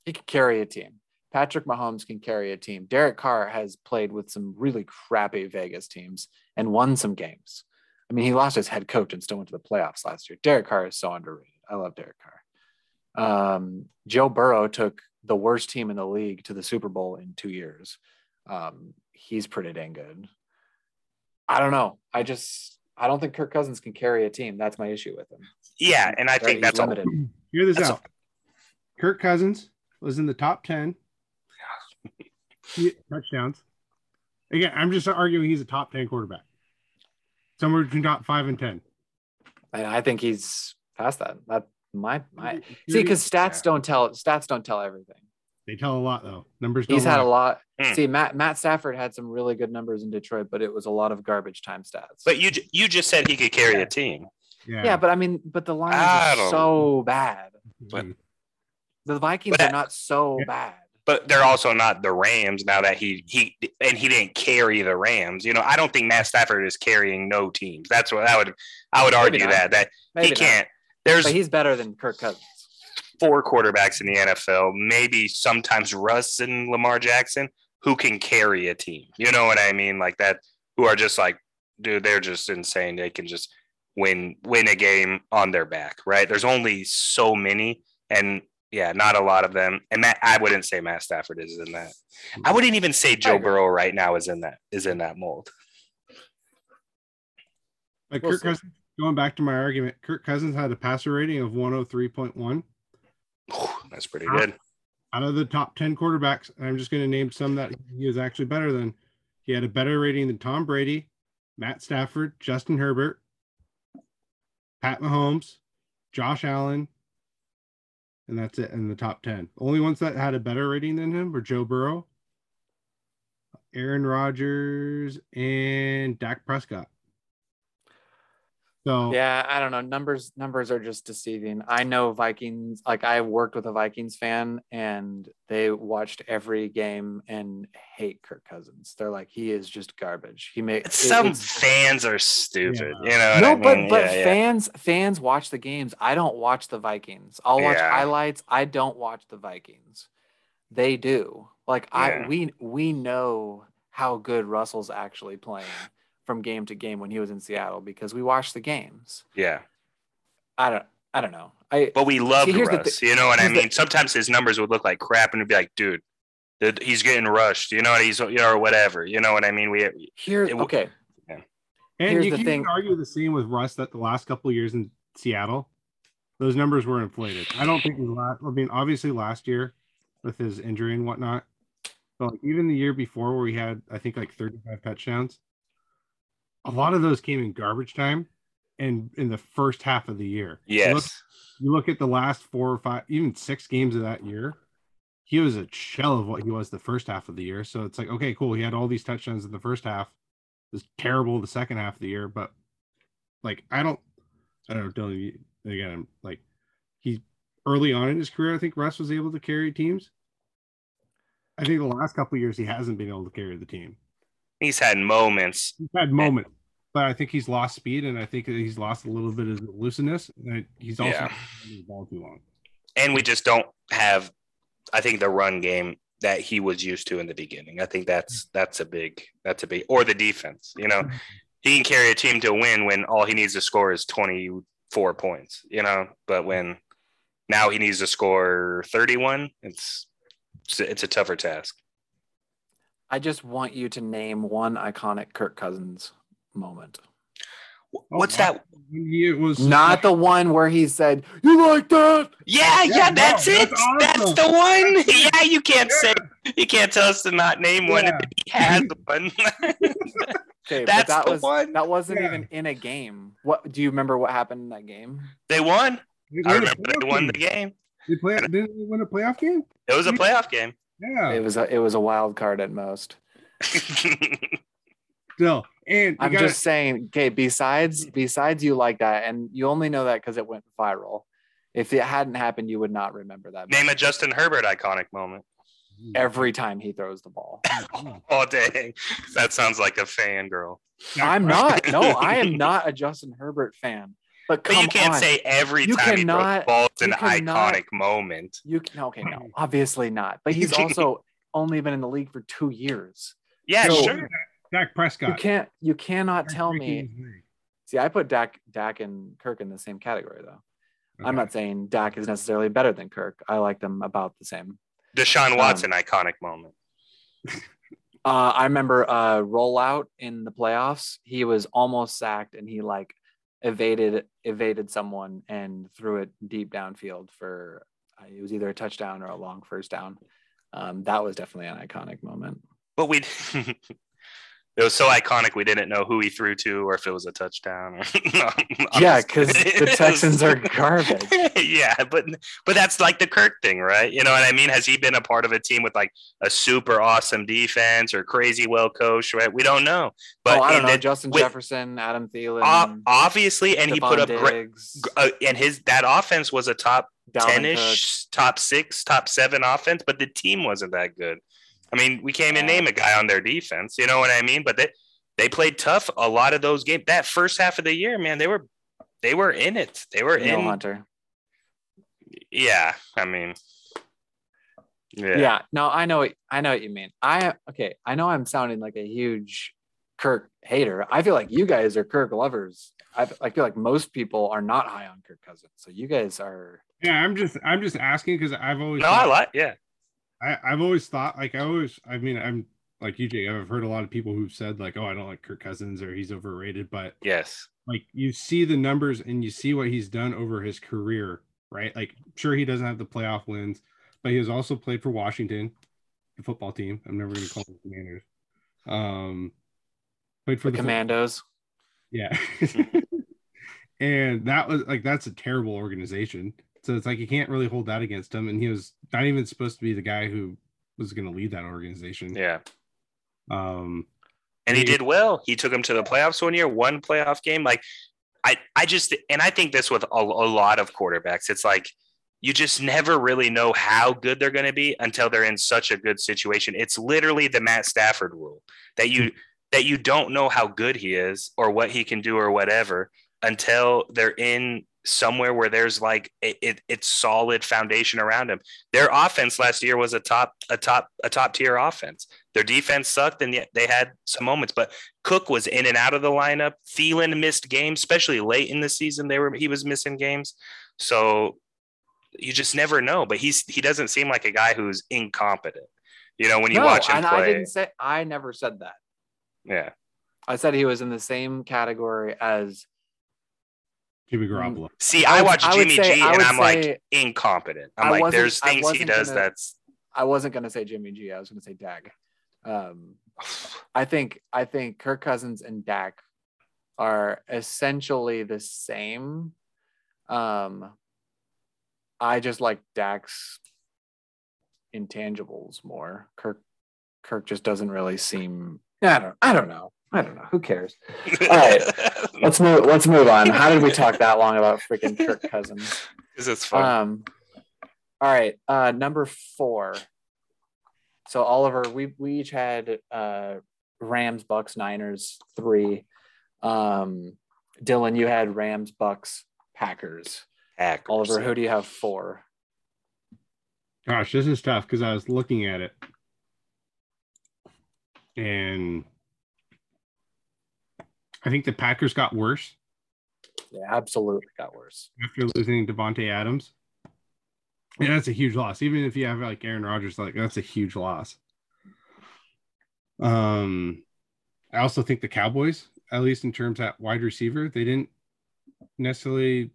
he could carry a team. Patrick Mahomes can carry a team. Derek Carr has played with some really crappy Vegas teams and won some games. I mean, he lost his head coach and still went to the playoffs last year. Derek Carr is so underrated. I love Derek Carr. Um, Joe Burrow took the worst team in the league to the Super Bowl in two years. Um, he's pretty dang good. I don't know. I just I don't think Kirk Cousins can carry a team. That's my issue with him. Yeah. And I think He's that's all. limited. [clears throat] Hear this That's out. Kirk Cousins was in the top 10 touchdowns. Again, I'm just arguing he's a top 10 quarterback. Somewhere between top five and 10. And I think he's past that. That my my see because stats don't tell stats don't tell everything. they tell a lot though. Numbers don't He's had a lot. Hmm. See, Matt Matt Stafford had some really good numbers in Detroit, but it was a lot of garbage time stats. But you you just said he could carry a team. Yeah. yeah, but I mean, but the Lions I are don't- so bad. but- The Vikings But are not so Yeah. bad. But they're also not the Rams now that he he and he didn't carry the Rams. You know, I don't think Matt Stafford is carrying no teams. That's what I would I would argue that that Maybe he not. can't. There's But he's better than Kirk Cousins. four quarterbacks in the NFL, maybe sometimes Russ and Lamar Jackson, who can carry a team. You know what I mean? Like that, who are just like, dude, they're just insane. They can just win win a game on their back, right? There's only so many, and yeah, not a lot of them. And Matt, I wouldn't say Matt Stafford is in that. I mm-hmm. wouldn't even say Joe. Burrow right now is in that is in that mold. Like Kirk. Cousins, going back to my argument, Kirk Cousins had a passer rating of 103.1. That's pretty good. Out of the top 10 quarterbacks, I'm just going to name some that he is actually better than. He had a better rating than Tom Brady, Matt Stafford, Justin Herbert, Pat Mahomes, Josh Allen, and that's it in the top 10. Only ones that had a better rating than him were Joe Burrow, Aaron Rodgers, and Dak Prescott. So Yeah, I don't know. Numbers numbers are just deceiving. I know Vikings. Like I worked with a Vikings fan, and they watched every game and hate Kirk Cousins. They're like, he is just garbage. He made Some fans are stupid. Yeah. You know what no, I but mean? but Yeah, yeah. fans fans watch the games. I don't watch the Vikings. I'll watch Yeah. highlights. I don't watch the Vikings. They do. Like I we we know how good Russell's actually playing from game to game when he was in Seattle because we watched the games. yeah. I don't I don't know. I But we love See, the Russ. thi- you know what I here's the- mean? Sometimes his numbers would look like crap, and it'd be like, dude, th- he's getting rushed. You know, what he's you know, or whatever. You know what I mean? We here it w- okay. And Here's you the can thing. argue the same with Russ that the last couple of years in Seattle, those numbers were inflated. I don't think his last, I mean, obviously last year with his injury and whatnot, but like even the year before where he had, I think like 35 touchdowns, a lot of those came in garbage time and in the first half of the year. You look, yes, you look at the last four or five, even six games of that year, he was a shell of what he was the first half of the year. So it's like, okay, cool. He had all these touchdowns in the first half. It was terrible the second half of the year, but like I don't, I don't know. Dylan, again, I'm like he early on in his career, I think Russ was able to carry teams. I think the last couple of years he hasn't been able to carry the team. He's had moments. He's had moments, but I think he's lost speed, and I think he's lost a little bit of looseness. And he's also Yeah. the ball too long. and we just don't have i think the run game that he was used to in the beginning i think that's that's a big that's a big or the defense you know he can carry a team to win when all he needs to score is 24 points you know but when now he needs to score 31 it's it's it's a tougher task I just want you to name one iconic Kirk Cousins moment. Oh, what's Oh, that He was Not the one where he said, You like that? yeah yeah, Yeah, no, that's it that's that's, the one [laughs] yeah you can't say you can't tell us to not name one Yeah. if he has [laughs] one [laughs] Okay, That's that the was one. that wasn't Yeah. even in a game. What do you remember what happened in that game? they won They I remember they four won the game. They play. Didn't they win a playoff game? It was a playoff game. Yeah. It was a, it was a wild card at most. [laughs] no, and I'm gotta- just saying, okay, besides besides you like that, and you only know that because it went viral. If it hadn't happened, you would not remember that. Name a Justin Herbert iconic moment. Mm-hmm. every time he throws the ball. [laughs] Oh dang, that sounds like a fangirl. I'm not. No, I am [laughs] not a Justin Herbert fan. But But you can't on. say every You time he throws cannot- the ball an cannot- iconic moment. you can, okay, no, obviously not. But he's also only been in the league for two years. Yeah, So- sure. Dak Prescott. You can't. You cannot Dak tell me. See, I put Dak, Dak, and Kirk in the same category, though. I'm not saying Dak is necessarily better than Kirk. I like them about the same. Deshaun Watson iconic moment. [laughs] Uh, I remember uh, rollout in the playoffs. He was almost sacked, and he like evaded evaded someone and threw it deep downfield for. Uh, it was either a touchdown or a long first down. Um, that was definitely an iconic moment. But we [laughs] it was so iconic we didn't know who he threw to or if it was a touchdown. [laughs] No, Yeah, [laughs] because the Texans are [laughs] garbage. yeah, but but that's like the Kirk thing, right? You know what I mean? Has he been a part of a team with like a super awesome defense or crazy well coached? Right? We don't know. But oh, I don't know. the- Justin with- Jefferson, Adam Thielen, ob- obviously, and he put up great. Uh, and his that offense was a top Dalvin ten Cook. ish, top six, top seven offense, but the team wasn't that good. I mean, we can't even name a guy on their defense. You know what I mean? But they they played tough a lot of those games. That first half of the year, man, they were they were in it. They were Daniel in. Hunter. Yeah, I mean, yeah. Yeah. no, I know. What, I know what you mean. I okay. I know I'm sounding like a huge Kirk hater. I feel like you guys are Kirk lovers. I, I feel like most people are not high on Kirk Cousins. So you guys are. Yeah, I'm just I'm just asking because I've always No, I like. Yeah, I, I've always thought like I always I mean I'm like you I've heard a lot of people who've said like oh I don't like Kirk Cousins or he's overrated but yes, like you see the numbers and you see what he's done over his career right? Like sure he doesn't have the playoff wins but he has also played for Washington the football team. I'm never going to call them Commanders. Um played for The the, commandos. yeah. [laughs] And that was like that's a terrible organization so it's like you can't really hold that against him and he was not even supposed to be the guy who was going to lead that organization yeah. um and he He- did well. He took him to the playoffs one year, one playoff game. Like I, I just, and I think this with a, a lot of quarterbacks, it's like you just never really know how good they're going to be until they're in such a good situation. It's literally the Matt Stafford rule that you that you don't know how good he is or what he can do or whatever until they're in somewhere where there's like it, it, it's solid foundation around him. Their offense last year was a top a top a top tier offense. Their defense sucked, and yet they had some moments. But Cook was in and out of the lineup. Thielen missed games, especially late in the season. They were he was missing games, so you just never know. But he's he doesn't seem like a guy who's incompetent. You know, when you no, watch him and I didn't say. I never said that. yeah, I said he was in the same category as. Jimmy Garoppolo. See, I I, watch I would Jimmy say- G, I and I'm like incompetent. I'm I like, there's I things he wasn't does gonna- that's. I wasn't going to say Jimmy G. I was going to say Dak. Um, [sighs] I think I think Kirk Cousins and Dak are essentially the same. Um, I just like Dak's intangibles more. Kirk Kirk just doesn't really seem. I don't. I don't know. I don't know. Who cares? [laughs] All right, [laughs] Let's move. Let's move on. How did we talk that long about freaking Kirk [laughs] Cousins? This is fun. Um, all right, uh, number four. So Oliver, we we each had uh, Rams, Bucks, Niners, three. Um, Dylan, you had Rams, Bucks, Packers. Packers. Oliver, who do you have four? Gosh, this is tough because I was looking at it, and I think the Packers got worse Yeah, absolutely got worse. after losing Davante Adams. Yeah, that's a huge loss. Even if you have like Aaron Rodgers, like that's a huge loss. Um, I also think the Cowboys, at least in terms at wide receiver, they didn't necessarily.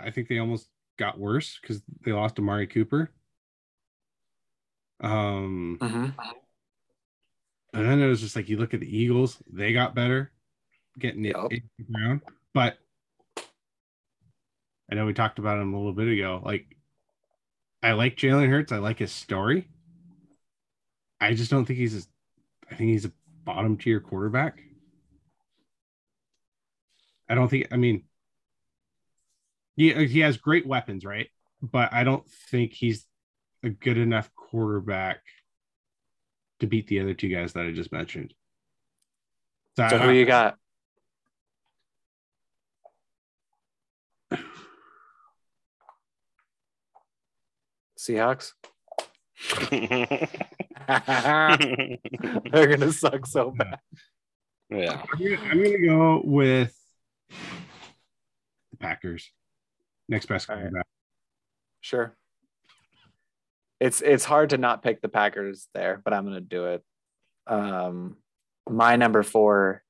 I think they almost got worse because they lost Amari Cooper. Um, Mhm. and then it was just like you look at the Eagles, they got better, getting it the ground. But I know we talked about him a little bit ago. Like I like Jalen Hurts. I like his story. I just don't think he's. A, I think he's a bottom tier quarterback. I don't think. I mean, he he has great weapons, right? But I don't think he's a good enough quarterback to beat the other two guys that I just mentioned. So, so who you got? Seahawks. [laughs] [laughs] They're gonna suck so bad. Yeah, I'm gonna, I'm gonna go with the Packers. Next best quarterback. Right. Sure. It's it's hard to not pick the Packers there, but I'm gonna do it. Um, my number four,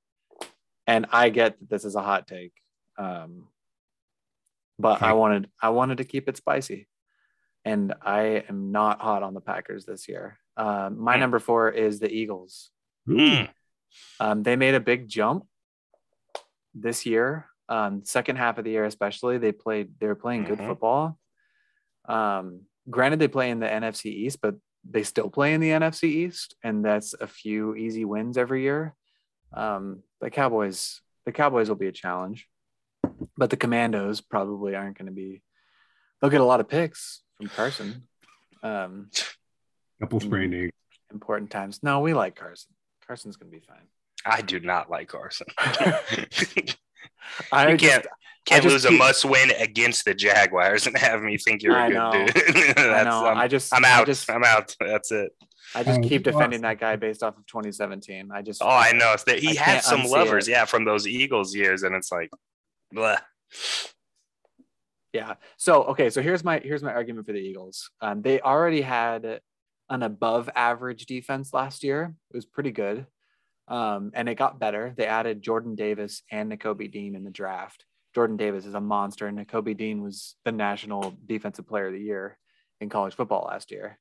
and I get that this is a hot take, um, but okay. I wanted I wanted to keep it spicy and I am not hot on the Packers this year. Uh, my mm. number four is the Eagles. Mm. Um, they made a big jump this year. Um, second half of the year, especially, they played. They were playing mm-hmm. good football. Um, granted, they play in the NFC East, but they still play in the NFC East, and that's a few easy wins every year. Um, the Cowboys, the Cowboys will be a challenge, but the Commandos probably aren't going to be. They'll get a lot of picks, from Carson. Um, Couple sprained Important times. No, we like Carson. Carson's gonna be fine. I do not like Carson. [laughs] I you can't can't lose keep, a must win against the Jaguars and have me think you're a good dude. [laughs] I know. I'm, I just I'm out. I just, I'm out. That's it. I just keep defending that guy based off of 2017. I just oh I know that he I had some lovers, it. yeah, from those Eagles years, and it's like, blah. Yeah. So okay. So here's my here's my argument for the Eagles. Um, they already had an above average defense last year. It was pretty good, um, and it got better. They added Jordan Davis and Nakobe Dean in the draft. Jordan Davis is a monster, and Nakobe Dean was the National Defensive Player of the Year in college football last year.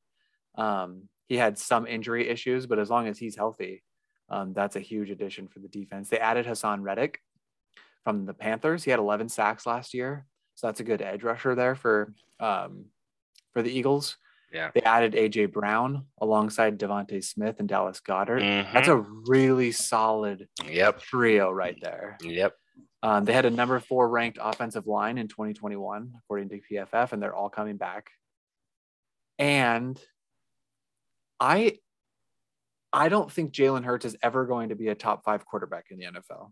Um, he had some injury issues, but as long as he's healthy, um, that's a huge addition for the defense. They added Haason Reddick from the Panthers. He had 11 sacks last year. So that's a good edge rusher there for um, for the Eagles. Yeah. They added AJ Brown alongside DeVonta Smith and Dallas Goedert. Mm-hmm. That's a really solid yep. trio right there. Yep. Um, they had a number four ranked offensive line in 2021, according to PFF, and they're all coming back. And I I don't think Jalen Hurts is ever going to be a top five quarterback in the NFL.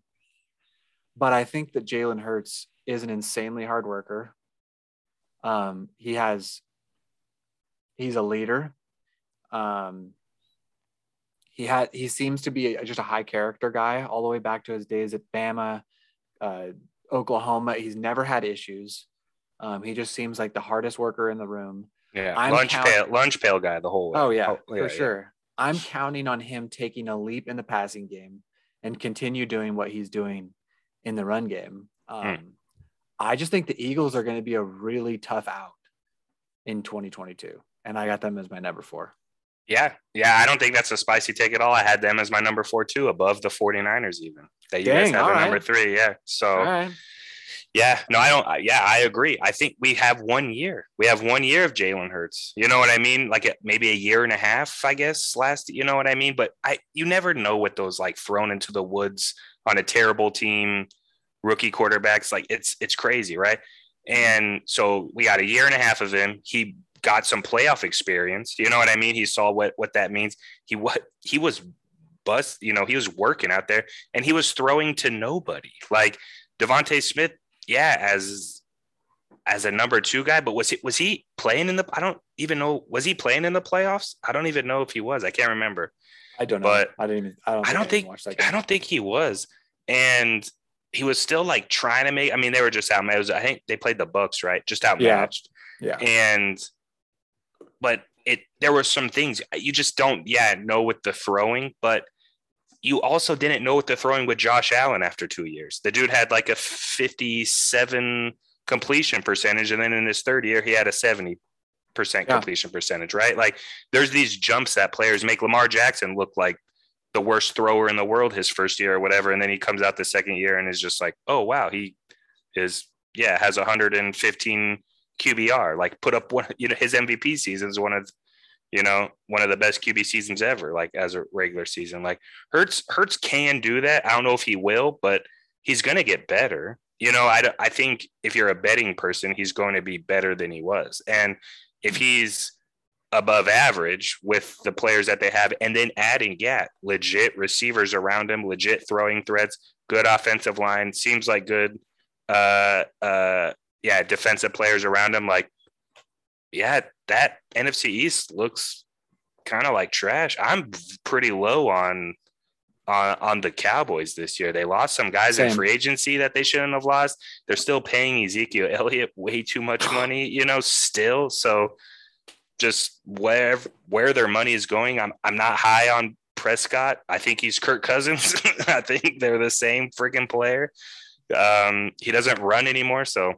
But I think that Jalen Hurts is an insanely hard worker. Um, he has, he's a leader. Um, he had, he seems to be just a high character guy all the way back to his days at Bama, uh, Oklahoma. He's never had issues. Um, he just seems like the hardest worker in the room. Yeah, I'm lunch count- pail, lunch pail guy the whole way. Oh yeah, oh, for yeah, sure. Yeah. I'm counting on him taking a leap in the passing game and continue doing what he's doing in the run game. Um, mm. I just think the Eagles are going to be a really tough out in 2022. And I got them as my number four. Yeah. Yeah. I don't think that's a spicy take at all. I had them as my number four, too, above the 49ers, even that you Dang, guys have right. number three. Yeah. So, yeah, no, I don't. Yeah, I agree. I think we have one year. We have one year of Jalen Hurts. You know what I mean? Like maybe a year and a half, I guess. Last, you know what I mean? But I, you never know what those like thrown into the woods on a terrible team rookie quarterbacks. Like it's it's crazy, right? And so we got a year and a half of him. He got some playoff experience. You know what I mean? He saw what what that means. He what he was bust. You know, he was working out there, and he was throwing to nobody. Like DeVonta Smith, yeah, as as a number two guy, but was he was he playing in the? I don't even know. Was he playing in the playoffs? I don't even know if he was. I can't remember. I don't know. But I didn't even. I don't. I don't think. I don't think he was. And he was still like trying to make. I mean, they were just out. Was, I think they played the Bucks, right? Just outmatched. Yeah. yeah. And, but it there were some things uh, you just don't, yeah, know with the throwing, but you also didn't know with the throwing with Josh Allen after two years. The dude had like a fifty-seven completion percentage, and then in his third year, he had a seventy percent completion yeah. percentage, right? Like there's these jumps that players make. Lamar Jackson look like the worst thrower in the world his first year or whatever. And then he comes out the second year and is just like, oh, wow, he is, yeah, has 115 QBR. Like put up one, you know, his MVP season is one of, you know, one of the best QB seasons ever. Like as a regular season, like Hurts Hurts can do that. I don't know if he will, but he's to get better. You know, I I think if you're a betting person, he's going to be better than he was, and if he's above average with the players that they have, and then adding, yeah, legit receivers around him, legit throwing threats, good offensive line, seems like good, uh, uh, yeah, defensive players around him. Like, yeah, that NFC East looks kind of like trash. I'm pretty low on on on the Cowboys this year. They lost some guys Same. in free agency that they shouldn't have lost. They're still paying Ezekiel Elliott way too much [sighs] money, you know, still. So just where where their money is going. I'm I'm not high on Prescott. I think he's Kirk Cousins. [laughs] I think they're the same freaking player. Um, he doesn't run anymore, so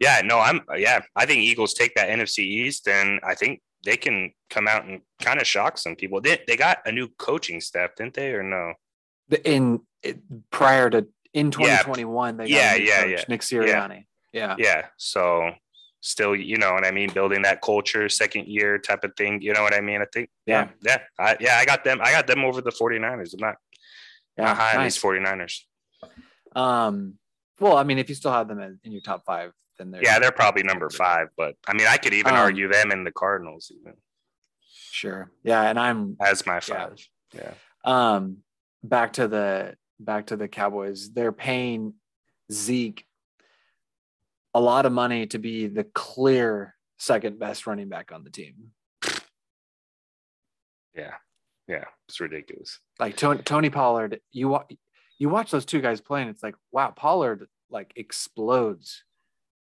yeah, no, I'm yeah. I think Eagles take that NFC East, and I think they can come out and kind of shock some people. They they got a new coaching staff, didn't they, or no? In prior to in 2021, yeah. they got yeah, yeah, yeah, Nick Sirianni. Yeah. yeah, yeah. So still, you know what I mean, building that culture, second year type of thing. You know what I mean? I think, yeah, yeah, I, yeah. I got them. I got them over the 49ers. I'm not, yeah, not high nice. on these 49ers. Um, well, I mean, if you still have them in, in your top five, then they're yeah, they're probably number five. But I mean, I could even um, argue them in the Cardinals even. Sure. Yeah, and I'm as my five. Yeah. yeah. Um, back to the back to the Cowboys. They're paying Zeke a lot of money to be the clear second best running back on the team. Yeah. Yeah. It's ridiculous. Like Tony, Tony Pollard, you you watch those two guys playing, it's like, wow, Pollard like explodes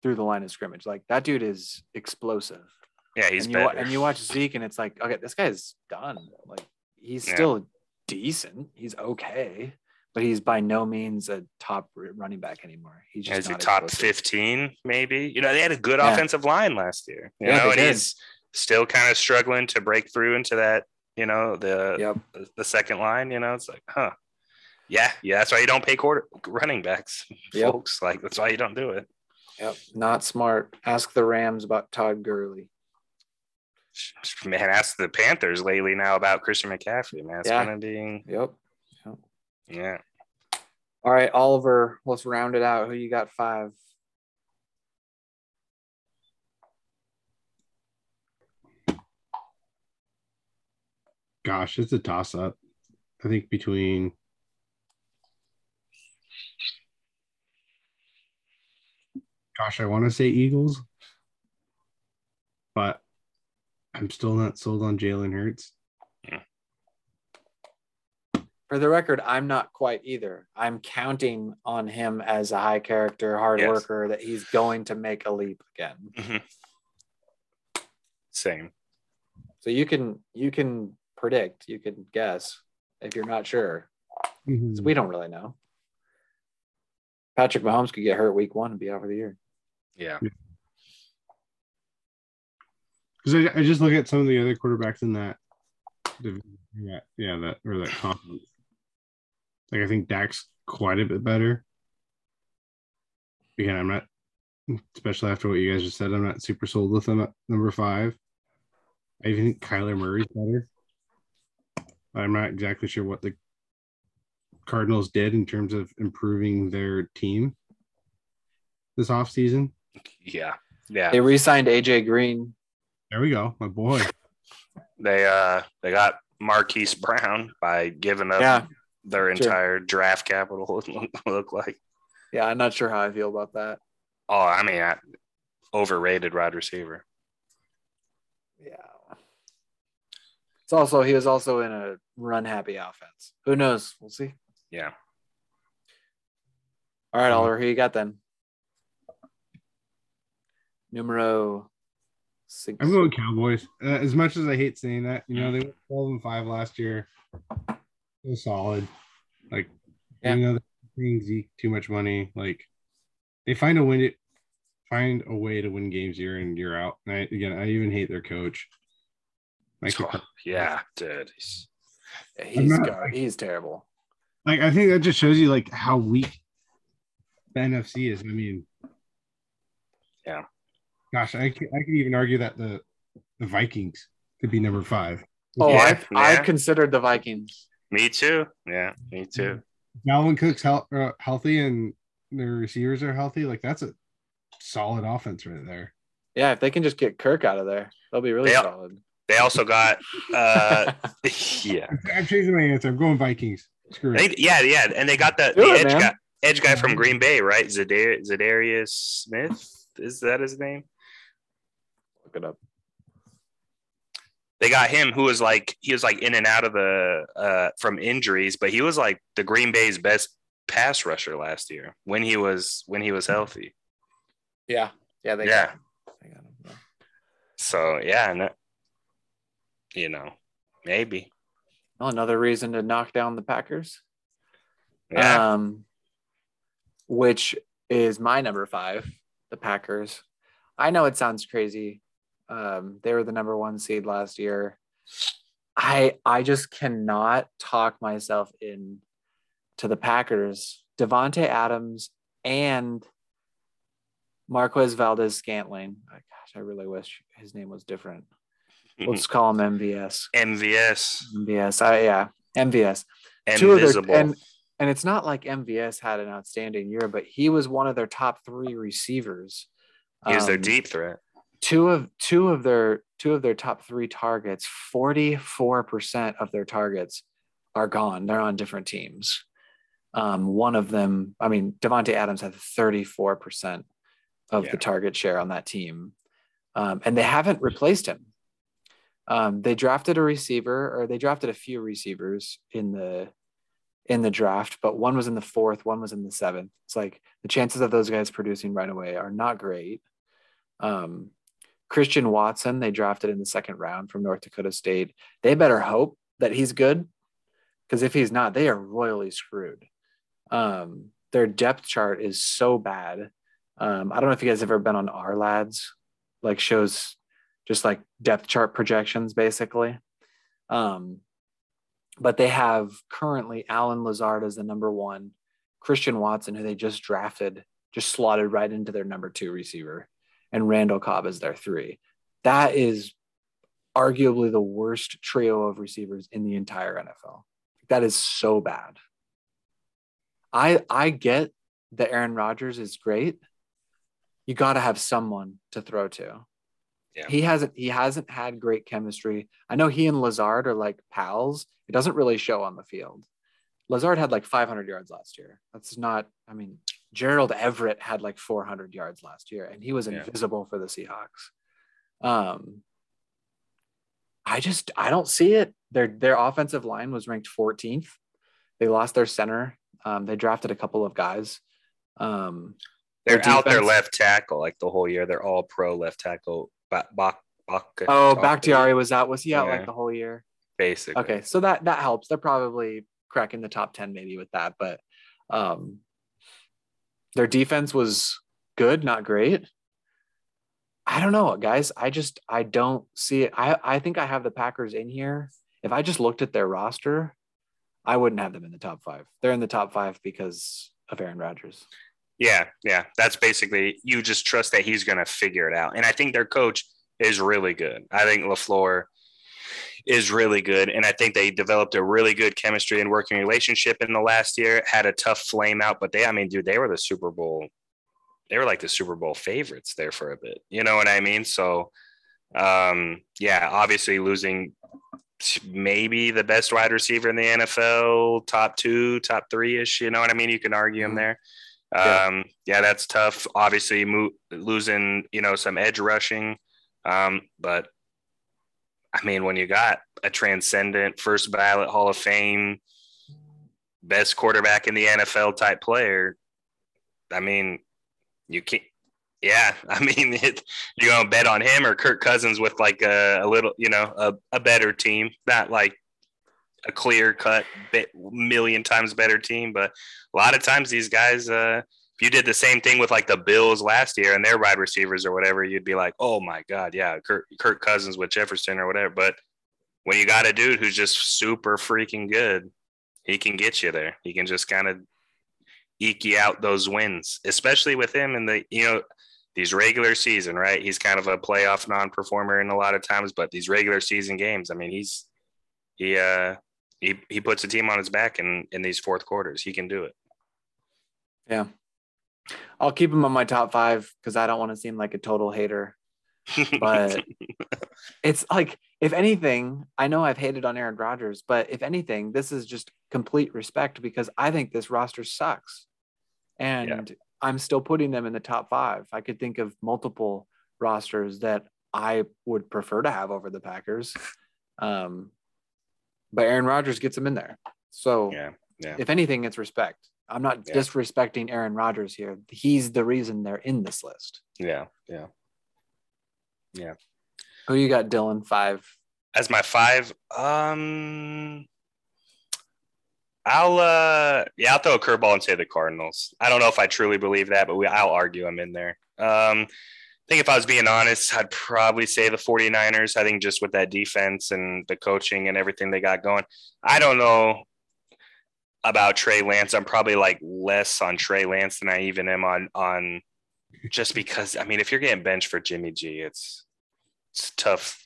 through the line of scrimmage. Like that dude is explosive. Yeah, he's and you, and you watch Zeke and it's like, okay, this guy's done. Like he's yeah. still decent. He's okay but he's by no means a top running back anymore. He's just he top explosive. 15 maybe you know they had a good yeah. offensive line last year you yeah, know and did. he's still kind of struggling to break through into that you know the, yep. the, second line you know it's like huh yeah yeah that's why you don't pay quarter running backs yep. folks like that's why you don't do it yep not smart ask the rams about todd Gurley man ask the panthers lately now about christian mccaffrey man it's yeah. gonna be yep yeah. All right, Oliver, let's round it out. Who you got five? Gosh, it's a toss up. I think between gosh, I want to say Eagles, but I'm still not sold on Jalen Hurts for the record, I'm not quite either. I'm counting on him as a high character, hard yes. worker, that he's going to make a leap again. Mm-hmm. Same. So you can you can predict, you can guess if you're not sure. Mm-hmm. So we don't really know. Patrick Mahomes could get hurt week one and be out for the year. Yeah. Because I, I just look at some of the other quarterbacks in that yeah, yeah, that or that conference. Like I think Dak's quite a bit better. Again, I'm not, especially after what you guys just said, I'm not super sold with him at number five. I even think Kyler Murray's better. I'm not exactly sure what the Cardinals did in terms of improving their team this offseason. Yeah. Yeah. They re-signed AJ Green. There we go, my boy. They uh they got Marquise Brown by giving up yeah their entire sure. draft capital look, [laughs] look like. Yeah, I'm not sure how I feel about that. Oh, I mean, I, overrated wide receiver. Yeah. It's also he was also in a run happy offense. Who knows? We'll see. Yeah. All right, Oliver, who you got then? Numero six. I'm going Cowboys. Uh, as much as I hate saying that, you know, they went 12 and 5 last year so solid. Like, yeah. you know, paying Zeke too much money. Like, they find a win find a way to win games year in year out. And I, again, I even hate their coach. oh, yeah, dude, he's he's not, he's terrible. Like, I think that just shows you like how weak the NFC is. I mean, yeah, Gosh, I could, I could even argue that the the Vikings could be number five. Oh, Yeah, I I yeah. considered the Vikings. Me too. Yeah, me too. Dalvin Cook's health, uh, healthy and their receivers are healthy. Like that's a solid offense right there. Yeah, if they can just get Kirk out of there, they'll be really Yeah. solid. They also got uh [laughs] yeah. I'm changing my answer. I'm going Vikings. Screw it. Yeah, yeah, and they got the, Do the it, edge man. guy, edge guy from Green Bay, right? Zadar- Za'Darius Smith is that his name? Look it up. They got him, who was like he was like in and out of the uh from injuries, but he was like the Green Bay's best pass rusher last year when he was when he was healthy. Yeah, yeah, they Yeah. got him. They got him. yeah. So yeah, and that, you know, maybe. Well, another reason to knock down the Packers. Yeah, Um, which is my number five, the Packers. I know it sounds crazy. Um, they were the number one seed last year. I I just cannot talk myself in to the Packers. Davante Adams and Marquez Valdes Scantling. Oh, gosh, I really wish his name was different. Let's call him MVS. [laughs] MVS, MVS. I, yeah, MVS. Of their- and and it's not like MVS had an outstanding year, but he was one of their top three receivers. he was their Um, deep threat. Two of two of their two of their top three targets, forty four percent of their targets are gone. They're on different teams. Um, one of them, I mean, Davante Adams had thirty four percent of Yeah. the target share on that team, um, and they haven't replaced him. Um, they drafted a receiver, or they drafted a few receivers in the in the draft, but one was in the fourth, one was in the seventh. It's like the chances of those guys producing right away are not great. Um, Christian Watson, they drafted in the second round from North Dakota State. They better hope that he's good, because if he's not, they are royally screwed. Um, their depth chart is so bad. Um, I don't know if you guys have ever been on Ourlads, like shows just like depth chart projections, basically. Um, but they have currently Allen Lazard as the number one, Christian Watson, who they just drafted, just slotted right into their number two receiver, and Randall Cobb as their three. That is arguably the worst trio of receivers in the entire NFL. That is so bad. I I get that Aaron Rodgers is great. You got to have someone to throw to. Yeah. He hasn't he hasn't had great chemistry. I know he and Lazard are like pals. It doesn't really show on the field. Lazard had like 500 yards last year. That's not I mean Gerald Everett had like 400 yards last year and he was Yeah. invisible for the Seahawks. Um I just I don't see it. Their their offensive line was ranked 14th. They lost their center. Um, they drafted a couple of guys. Um, They're their out their left tackle like the whole year. They're all pro left tackle. Bak, Bak, Bak, oh, Bakhtiari was out. Was he out Yeah. like the whole year? basically. Okay, so that that helps. They're probably cracking the top 10 maybe with that, but um, their defense was good, not great. I don't know, guys. I just I don't see it. I I think I have the Packers in here. If I just looked at their roster, I wouldn't have them in the top five. They're in the top five because of Aaron Rodgers. Yeah, yeah. That's basically you just trust that he's to figure it out. And I think their coach is really good. I think LaFleur is really good. And I think they developed a really good chemistry and working relationship in the last year. Had a tough flame out, but they, I mean, dude, they were the Super Bowl. They were like the Super Bowl favorites there for a bit. You know what I mean? So, um, yeah, obviously losing maybe the best wide receiver in the NFL, top two, top three ish. You know what I mean? You can argue him Mhm. there. Yeah. Um, yeah, that's tough. Obviously, mo- losing you know some edge rushing, um, but I mean, when you got a transcendent first ballot Hall of Fame, best quarterback in the NFL type player, I mean, you can't. Yeah, [laughs] I mean, it, you're gonna bet on him or Kirk Cousins with like a, a little, you know, a, a better team, not like a clear cut bit, million times better team, but a lot of times these guys, uh, if you did the same thing with like the Bills last year and their wide receivers or whatever, you'd be like, oh my God, yeah, Kirk, Kirk Cousins with Jefferson or whatever. But when you got a dude who's just super freaking good, he can get you there. He can just kind of eke you out those wins, especially with him in the, you know, these regular season, right? He's kind of a playoff non-performer in a lot of times, but these regular season games, I mean, he's he uh he he puts a team on his back in in these fourth quarters. He can do it. Yeah. I'll keep him on my top five because I don't want to seem like a total hater. But [laughs] it's like, if anything, I know I've hated on Aaron Rodgers, but if anything, this is just complete respect because I think this roster sucks. And yeah. I'm still putting them in the top five. I could think of multiple rosters that I would prefer to have over the Packers. Um, but Aaron Rodgers gets them in there. So yeah, yeah. if anything, it's respect. I'm not yeah. disrespecting Aaron Rodgers here. He's the reason they're in this list. Yeah, yeah, yeah. Who you got, Dylan? Five. As my five, um, I'll uh, yeah, I'll throw a curveball and say the Cardinals. I don't know if I truly believe that, but we, I'll argue I'm in there. Um, I think if I was being honest, I'd probably say the 49ers. I think just with that defense and the coaching and everything they got going, I don't know about Trey Lance. I'm probably like less on Trey Lance than I even am on on just because I mean if you're getting benched for Jimmy G, it's it's tough.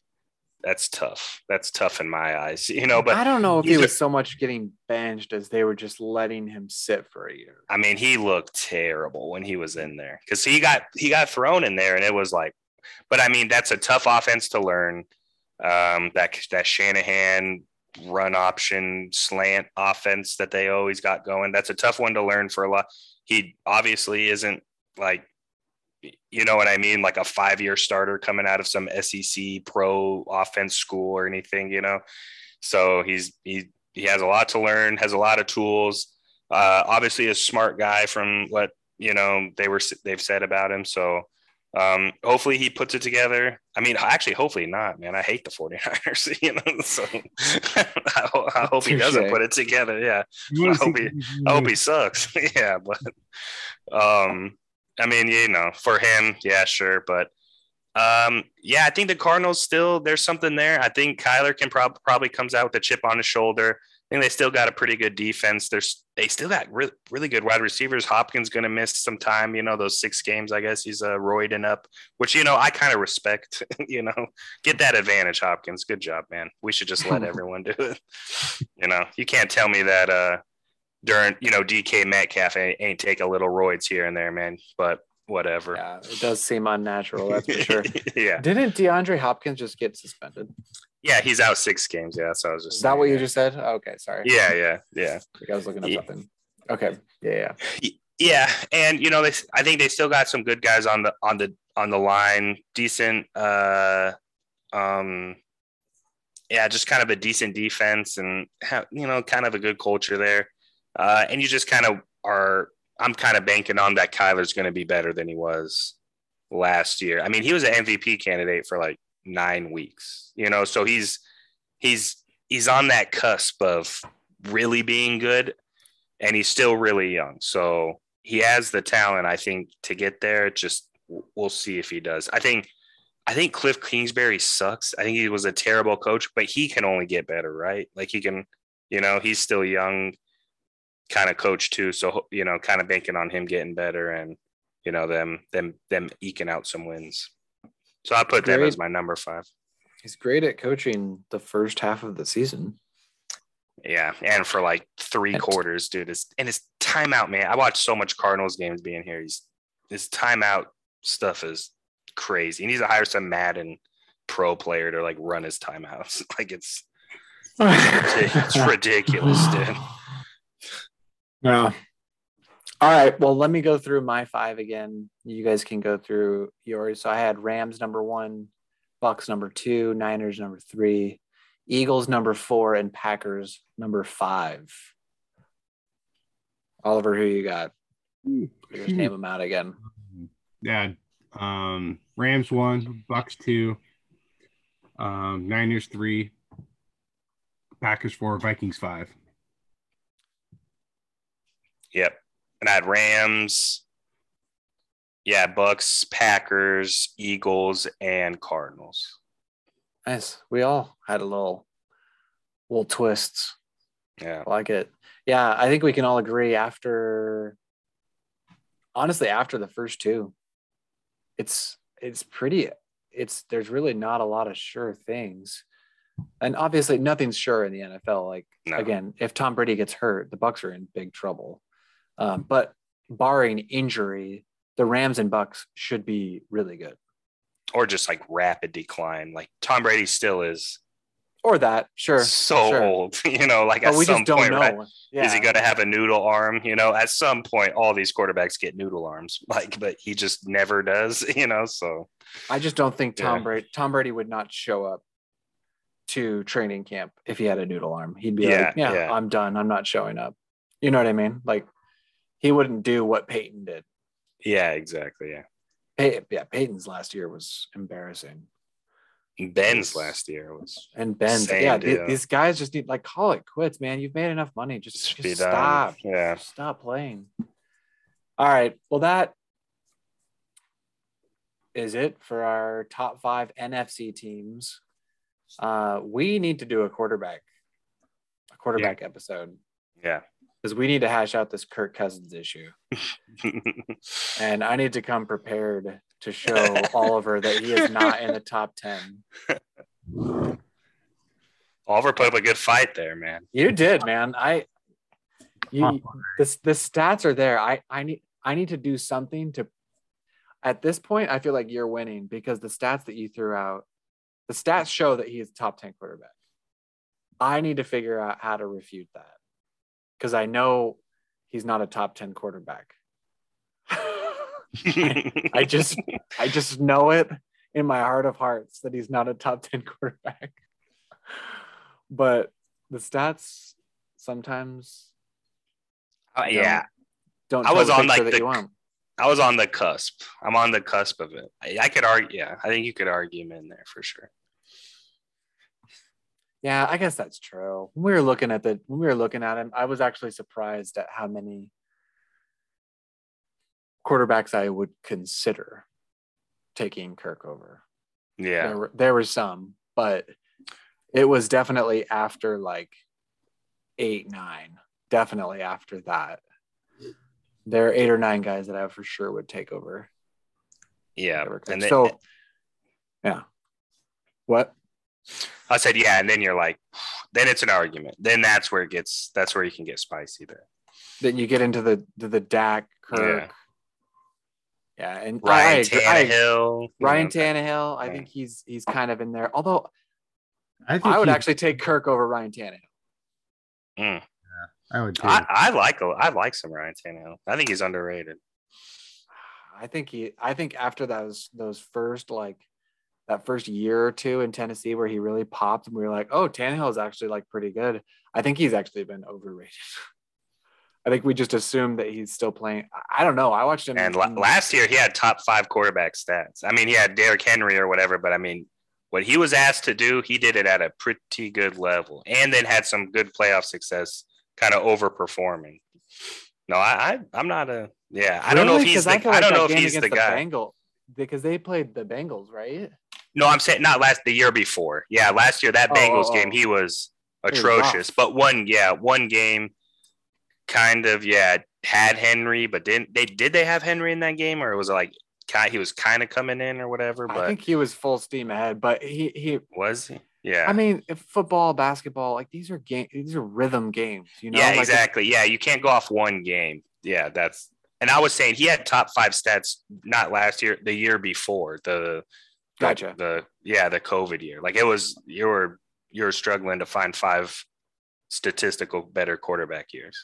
That's tough. That's tough in my eyes, you know. But I don't know if he was so much getting benched as they were just letting him sit for a year. I mean, he looked terrible when he was in there because he got he got thrown in there, and it was like. But I mean, that's a tough offense to learn. Um, that that Shanahan run option slant offense that they always got going. That's a tough one to learn for a lot. He obviously isn't like, you know what I mean? Like a five year starter coming out of some SEC pro offense school or anything, you know? So he's, he, he has a lot to learn, has a lot of tools. Uh, obviously a smart guy from what, you know, they were, they've said about him. So, um, hopefully he puts it together. I mean, actually, hopefully not, man. I hate the 49ers, [laughs] you know, so [laughs] I, I, hope he doesn't put it together. Yeah. I hope he, I hope he sucks. [laughs] yeah. But, um, I mean, you know, for him, yeah, sure. But, um, yeah, I think the Cardinals still, there's something there. I think Kyler can prob- probably comes out with a chip on his shoulder think they still got a pretty good defense. There's they still got re- really good wide receivers. Hopkins going to miss some time. You know those six games. I guess he's uh, roiding up, which you know I kind of respect. [laughs] you know, get that advantage, Hopkins. Good job, man. We should just let [laughs] everyone do it. You know, you can't tell me that uh during you know DK Metcalf ain't, ain't take a little roids here and there, man. But whatever. Yeah, it does seem unnatural. That's for sure. [laughs] yeah. Didn't DeAndre Hopkins just get suspended? Yeah, he's out six games. Yeah, so I was just. Is that what you just said? okay, sorry. Yeah, yeah, yeah. I was looking up yeah. something. Okay. Yeah, yeah. Yeah, and you know, they, I think they still got some good guys on the on the on the line. Decent. Uh, um, yeah, just kind of a decent defense, and have, you know, kind of a good culture there. Uh, and you just kind of are. I'm kind of banking on that Kyler's going to be better than he was last year. I mean, he was an MVP candidate for like nine weeks, you know, so he's he's he's on that cusp of really being good and he's still really young. So he has the talent, I think, to get there. Just we'll see if he does. I think I think Cliff Kingsbury sucks. I think he was a terrible coach, but he can only get better, right? Like he can, you know, he's still young kind of coach too. So, you know, kind of banking on him getting better and, you know, them them them eking out some wins. So I put great. them as my number five. He's great at coaching the first half of the season. Yeah, and for like three and quarters, dude. It's, and his timeout, man. I watched so much Cardinals games being here. He's his timeout stuff is crazy. He needs to hire some Madden pro player to like run his timeouts. [laughs] like it's [laughs] it's ridiculous, dude. Yeah. All right. Well, let me go through my five again. You guys can go through yours. So I had Rams number one, Bucks number two, Niners number three, Eagles number four, and Packers number five. Oliver, who you got? Just name them out again. [laughs] Yeah. Um, Rams one, Bucks two, um, Niners three, Packers four, Vikings five. Yep and I had Rams, yeah, Bucks, Packers, Eagles, and Cardinals. Nice. We all had a little little twists. Yeah. I like it. Yeah, I think we can all agree after honestly, after the first two. it's it's pretty it's there's really not a lot of sure things. And obviously nothing's sure in the NFL. Like No. again, if Tom Brady gets hurt, the Bucks are in big trouble. Um, but barring injury, the Rams and Bucks should be really good. or just like rapid decline. Like Tom Brady still is Or that, sure. so sure. old, [laughs] you know, like But at we some just don't point, know. right? Yeah. Is he going to have a noodle arm? You know, at some point, all these quarterbacks get noodle arms, [laughs] like, but he just never does, [laughs] you know. So, I just don't think Tom Yeah. Brady Tom Brady would not show up to training camp if he had a noodle arm. He'd be Yeah, like, yeah, yeah. I'm done. I'm not showing up. You know what I mean? Like he wouldn't do what Peyton did. yeah, exactly. Yeah. Pey- yeah, Peyton's last year was embarrassing. Ben's last year was And Ben's, yeah, th- these guys just need like call it quits, man. You've made enough money. Just, just be done. stop. Yeah. Stop playing. All right. Well, that is it for our top five NFC teams. Uh, we need to do a quarterback, a quarterback episode Yeah. Because we need to hash out this Kirk Cousins issue, and I need to come prepared to show [laughs] Oliver that he is not in the top ten. Oliver put up a good fight there, man. You did, man. I you this the stats are there. I I need I need to do something to at this point I feel like you're winning because the stats that you threw out, the stats show that he is top 10 quarterback. I need to figure out how to refute that. Because I know he's not a top 10 quarterback. [laughs] I just I just know it in my heart of hearts that he's not a top 10 quarterback. But the stats sometimes Uh, yeah. don't I was on, like, the-. I was on the cusp. I'm on the cusp of it. I, I could argue. Yeah. I think you could argue him in there for sure. Yeah, I guess that's true. When we were looking at the when we were looking at him, I was actually surprised at how many quarterbacks I would consider taking Kirk over. Yeah. There were there were some, but it was definitely after like eight, nine. Definitely after that. There are eight or nine guys that I for sure would take over. Yeah. And then, so yeah. What? I said, yeah. And then you're like, then it's an argument. Then that's where it gets, that's where you can get spicy there. Then you get into the the, the Dak, Kirk. Yeah, and Ryan agree- I- Tannehill. you Ryan know, Tannehill, I think he's he's kind of in there. Although I think I would he- actually take Kirk over Ryan Tannehill. mm. I would too. I, I like I like some Ryan Tannehill. I think he's underrated. I think he I think after those those first like that first year or two in Tennessee where he really popped and we were like, oh, Tannehill is actually like pretty good. I think he's actually been overrated. [laughs] I think we just assumed that he's still playing. I- I don't know. I watched him And in- last year he had top five quarterback stats. I mean, he had Derrick Henry or whatever, but I mean, what he was asked to do, he did it at a pretty good level, and then had some good playoff success, kind of overperforming. No, I, I I'm not a yeah. I don't know if he's the, I, like don't know if he's the guy. Bengal because they played the Bengals, right? No, I'm saying not last the year before. Yeah, last year that Oh, Bengals oh, game oh. he was atrocious. but one yeah, one game kind of yeah had Henry, but didn't they did they have Henry in that game or was it like he was kind of coming in or whatever? I think he was full steam ahead, but he he was he? Yeah. I mean, if football, basketball, like these are game, these are rhythm games. You know, yeah, Like, exactly. Yeah, you can't go off one game. Yeah, that's and I was saying he had top five stats not last year, the year before the the- Gotcha. the yeah the COVID year. Like it was you were you were struggling to find five statistical better quarterback years.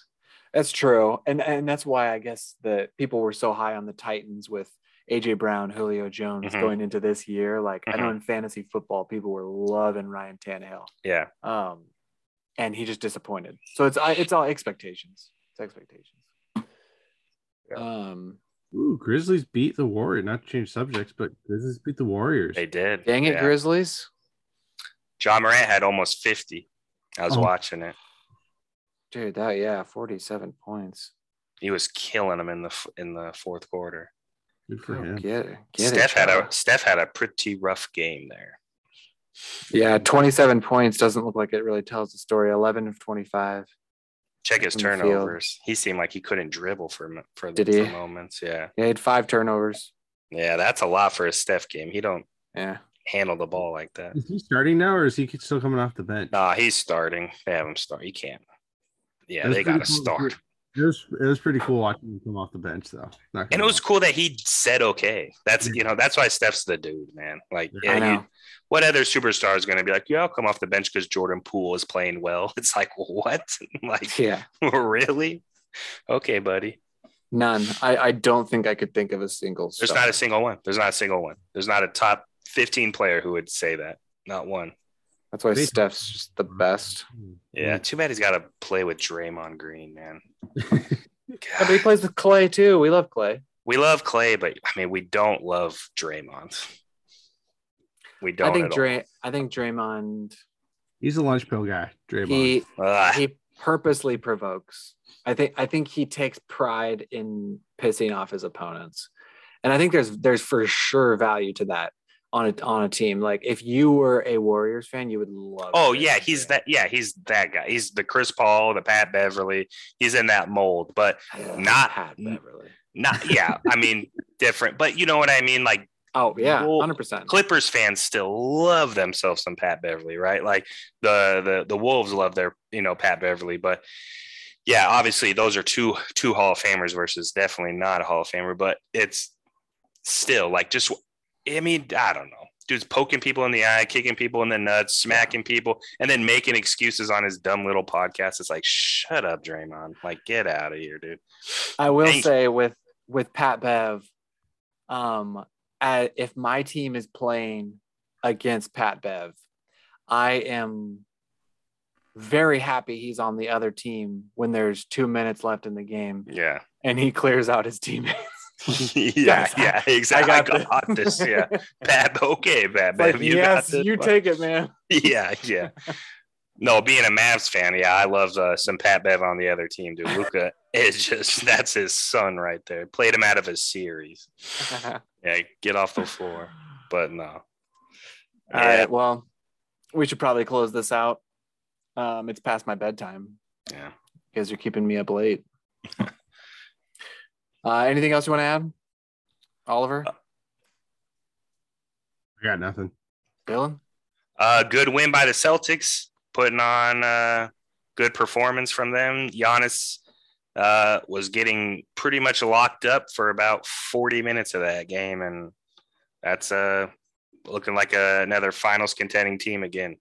That's true, and and that's why I guess that people were so high on the Titans with AJ Brown, Julio Jones Mhm. going into this year. Like I know Mhm. in fantasy football, people were loving Ryan Tannehill, Yeah, um, and he just disappointed. So it's it's all expectations. It's expectations. Yeah. Um, Ooh, Grizzlies beat the Warriors. Not to change subjects, but Grizzlies beat the Warriors. they did. dang it, Yeah. Grizzlies, Ja Morant had almost fifty. I was Oh. watching it. dude. That yeah, forty-seven points. He was killing them in the in the fourth quarter. Good for Oh, him. get it, get Steph it, had a Steph had a pretty rough game there. Yeah, 27 points doesn't look like it really tells the story. 11 of 25. Check his From the field. turnovers. He seemed like he couldn't dribble for m- for, Did for he? moments. Yeah. He had five turnovers. Yeah, that's a lot for a Steph game. He don't Yeah. handle the ball like that. Is he starting now, or is he still coming off the bench? Nah, he's starting. They have him start. He can't. Yeah, That's they got to cool. start. It was it was pretty cool watching him come off the bench, though. And it was lie. cool that he said okay. That's you know that's why Steph's the dude, man. Like, Yeah. I know. you, what other superstar is going to be like? Yeah, I'll come off the bench because Jordan Poole is playing well. [laughs] It's like what? [laughs] like Yeah. [laughs] really? Okay, buddy. None. I, I don't think I could think of a single. There's star. not a single one. There's not a single one. There's not a top 15 player who would say that. Not one. That's why They- Steph's just the best. Yeah. Too bad he's got to play with Draymond Green, man. [laughs] Yeah, but he plays with Klay too. We love Klay. We love Klay, but I mean, we don't love Draymond. We don't. I think at. Dray. I think Draymond. He's a lunch pill guy, Draymond. He Ugh. he purposely provokes. I think I think he takes pride in pissing off his opponents, and I think there's there's for sure value to that on a on a team. Like if you were a Warriors fan, you would love. Oh yeah, he's that. Yeah, he's that guy. He's the Chris Paul, the Pat Beverley. He's in that mold, but not- Pat Beverley. not. Yeah, I mean, [laughs] different. But you know what I mean? Like Oh yeah, hundred percent. Clippers fans still love themselves some Pat Beverley, right? Like the the the Wolves love their you know Pat Beverley, but yeah, obviously those are two two Hall of Famers versus definitely not a Hall of Famer, but it's still like just I mean I don't know, dude's poking people in the eye, kicking people in the nuts, smacking people, and then making excuses on his dumb little podcast. It's like shut up, Draymond, like get out of here, dude. I will Thank- say with with Pat Bev, um, uh, if my team is playing against Pat Bev, I am very happy he's on the other team when there's two minutes left in the game Yeah, and he clears out his teammates. [laughs] yeah, yeah, exactly. I got got, [laughs] this. Yeah, Pat. Okay, Pat. Like, Bev, you yes, you take it, man. [laughs] yeah, yeah. No, being a Mavs fan, yeah, I love uh, some Pat Bev on the other team, dude. Luka is just that's his son right there. Played him out of a series. Yeah, get off the floor. But no. All Yeah. right. Well, we should probably close this out. Um, it's past my bedtime. Yeah. Because You guys are keeping me up late. Uh, anything else you want to add, Oliver, I got nothing. Dylan? Uh, good win by the Celtics, putting on uh, good performance from them. Giannis uh, was getting pretty much locked up for about 40 minutes of that game, and that's uh, looking like a, another finals contending team again.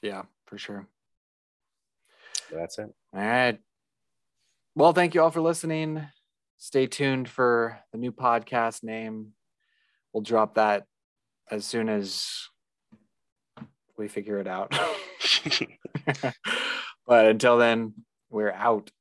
Yeah, for sure. So that's it. All right. Well, thank you all for listening. Stay tuned for the new podcast name. We'll drop that as soon as we figure it out. [laughs] [laughs] but until then, we're out.